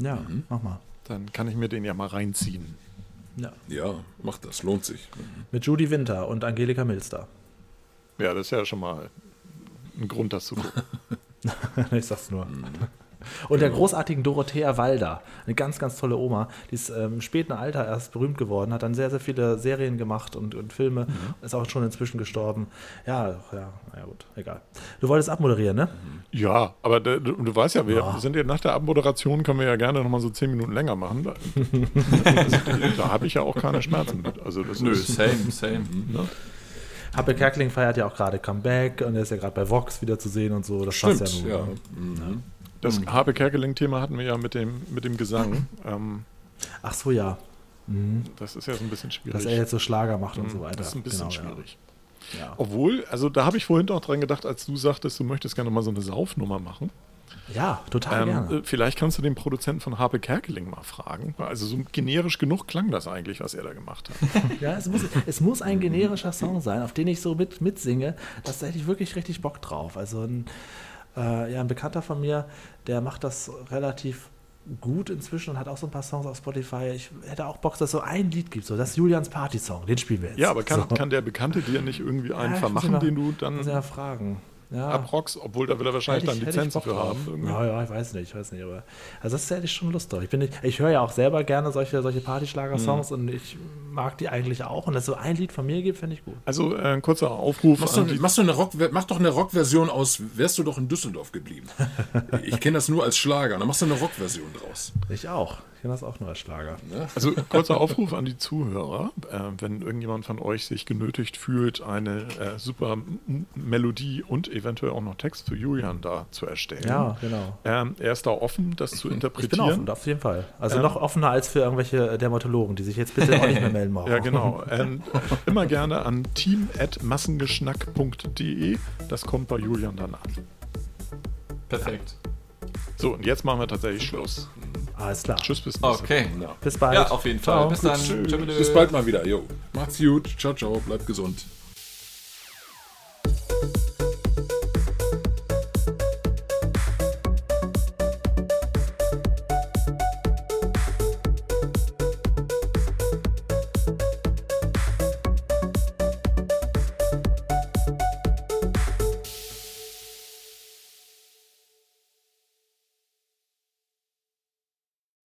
Ja, Mhm. mach mal. Dann kann ich mir den ja mal reinziehen. Ja. Ja, mach das, lohnt sich. Mit Judy Winter und Angelika Milster. Ja, das ist ja schon mal ein Grund, das zu gucken. ich sag's nur. Und der großartigen Dorothea Walder, eine ganz, ganz tolle Oma, die ist ähm, im späten Alter erst berühmt geworden, hat dann sehr, sehr viele Serien gemacht und, und Filme, ist auch schon inzwischen gestorben. Ja, ja, ja gut, egal. Du wolltest abmoderieren, ne? Ja, aber du, du weißt ja, wir sind ja nach der Abmoderation, können wir ja gerne nochmal so zehn Minuten länger machen. Da, da habe ich ja auch keine Schmerzen mit. Also das Nö, ist, same, same. ne? Happe Kerkeling feiert ja auch gerade Comeback und er ist ja gerade bei Vox wieder zu sehen und so. Das passt Stimmt, ja ja. nun. ne? Das Habe Kerkeling-Thema hatten wir ja mit dem, mit dem Gesang. Ähm, Ach so, ja. das ist ja so ein bisschen schwierig. Dass er jetzt so Schlager macht und so weiter. Das ist ein bisschen Genau, ja. schwierig. Ja. Obwohl, also da habe ich vorhin auch dran gedacht, als du sagtest, du möchtest gerne mal so eine Saufnummer machen. ja, total Ähm, gerne. äh, vielleicht kannst du den Produzenten von Habe Kerkeling mal fragen. Also so generisch genug klang das eigentlich, was er da gemacht hat. Ja, es muss, es muss ein generischer Song sein, auf den ich so mit, mitsinge. Das da hätte ich wirklich richtig Bock drauf. Also ein, äh, ja, ein Bekannter von mir, der macht das relativ gut inzwischen und hat auch so ein paar Songs auf Spotify. Ich hätte auch Bock, dass es so ein Lied gibt. So, das ist Julians Party-Song. Den spielen wir jetzt. Ja, aber kann, so. kann der Bekannte dir nicht irgendwie einen Ja, vermachen, mal- den du dann ja fragen. Ja. abrockst, obwohl da will er wahrscheinlich Hätte ich- dann hätte ich Lizenzen Bock für haben. irgendwie. Ja, ja, ich weiß nicht, ich weiß nicht, aber also das hätte ich schon Lust drauf. Ich, bin nicht, ich höre ja auch selber gerne solche, solche Partyschlager-Songs Mhm. und ich mag die eigentlich auch. Und dass es so ein Lied von mir gibt, finde ich gut. Also äh, ein kurzer Aufruf Machst du, machst du eine Rock, mach doch eine Rockversion aus, wärst du doch in Düsseldorf geblieben. Ich kenne das nur als Schlager. Dann machst du eine Rockversion draus. Ich auch. Ich kenne das auch nur als Schlager. Also kurzer Aufruf an die Zuhörer, äh, wenn irgendjemand von euch sich genötigt fühlt, eine äh, super M Melodie und eventuell auch noch Text für Julian da zu erstellen. Ja, genau. Ähm, er ist da offen, das zu Ich bin interpretieren. offen, auf jeden Fall. Also Ähm. noch offener als für irgendwelche Dermatologen, die sich jetzt bitte auch nicht mehr melden brauchen. Ja, genau. Ähm, immer gerne an team.massengeschnack.de. Das kommt bei Julian dann an. Perfekt. So, und jetzt machen wir tatsächlich Schluss. Alles klar. Tschüss, bis nächste Okay. Ja. Bis bald. Ja, auf jeden Fall. Ciao. Bis dann. Tschüss. Tschüss. Bis bald mal wieder. Jo. Macht's gut. Ciao, ciao. Bleibt gesund.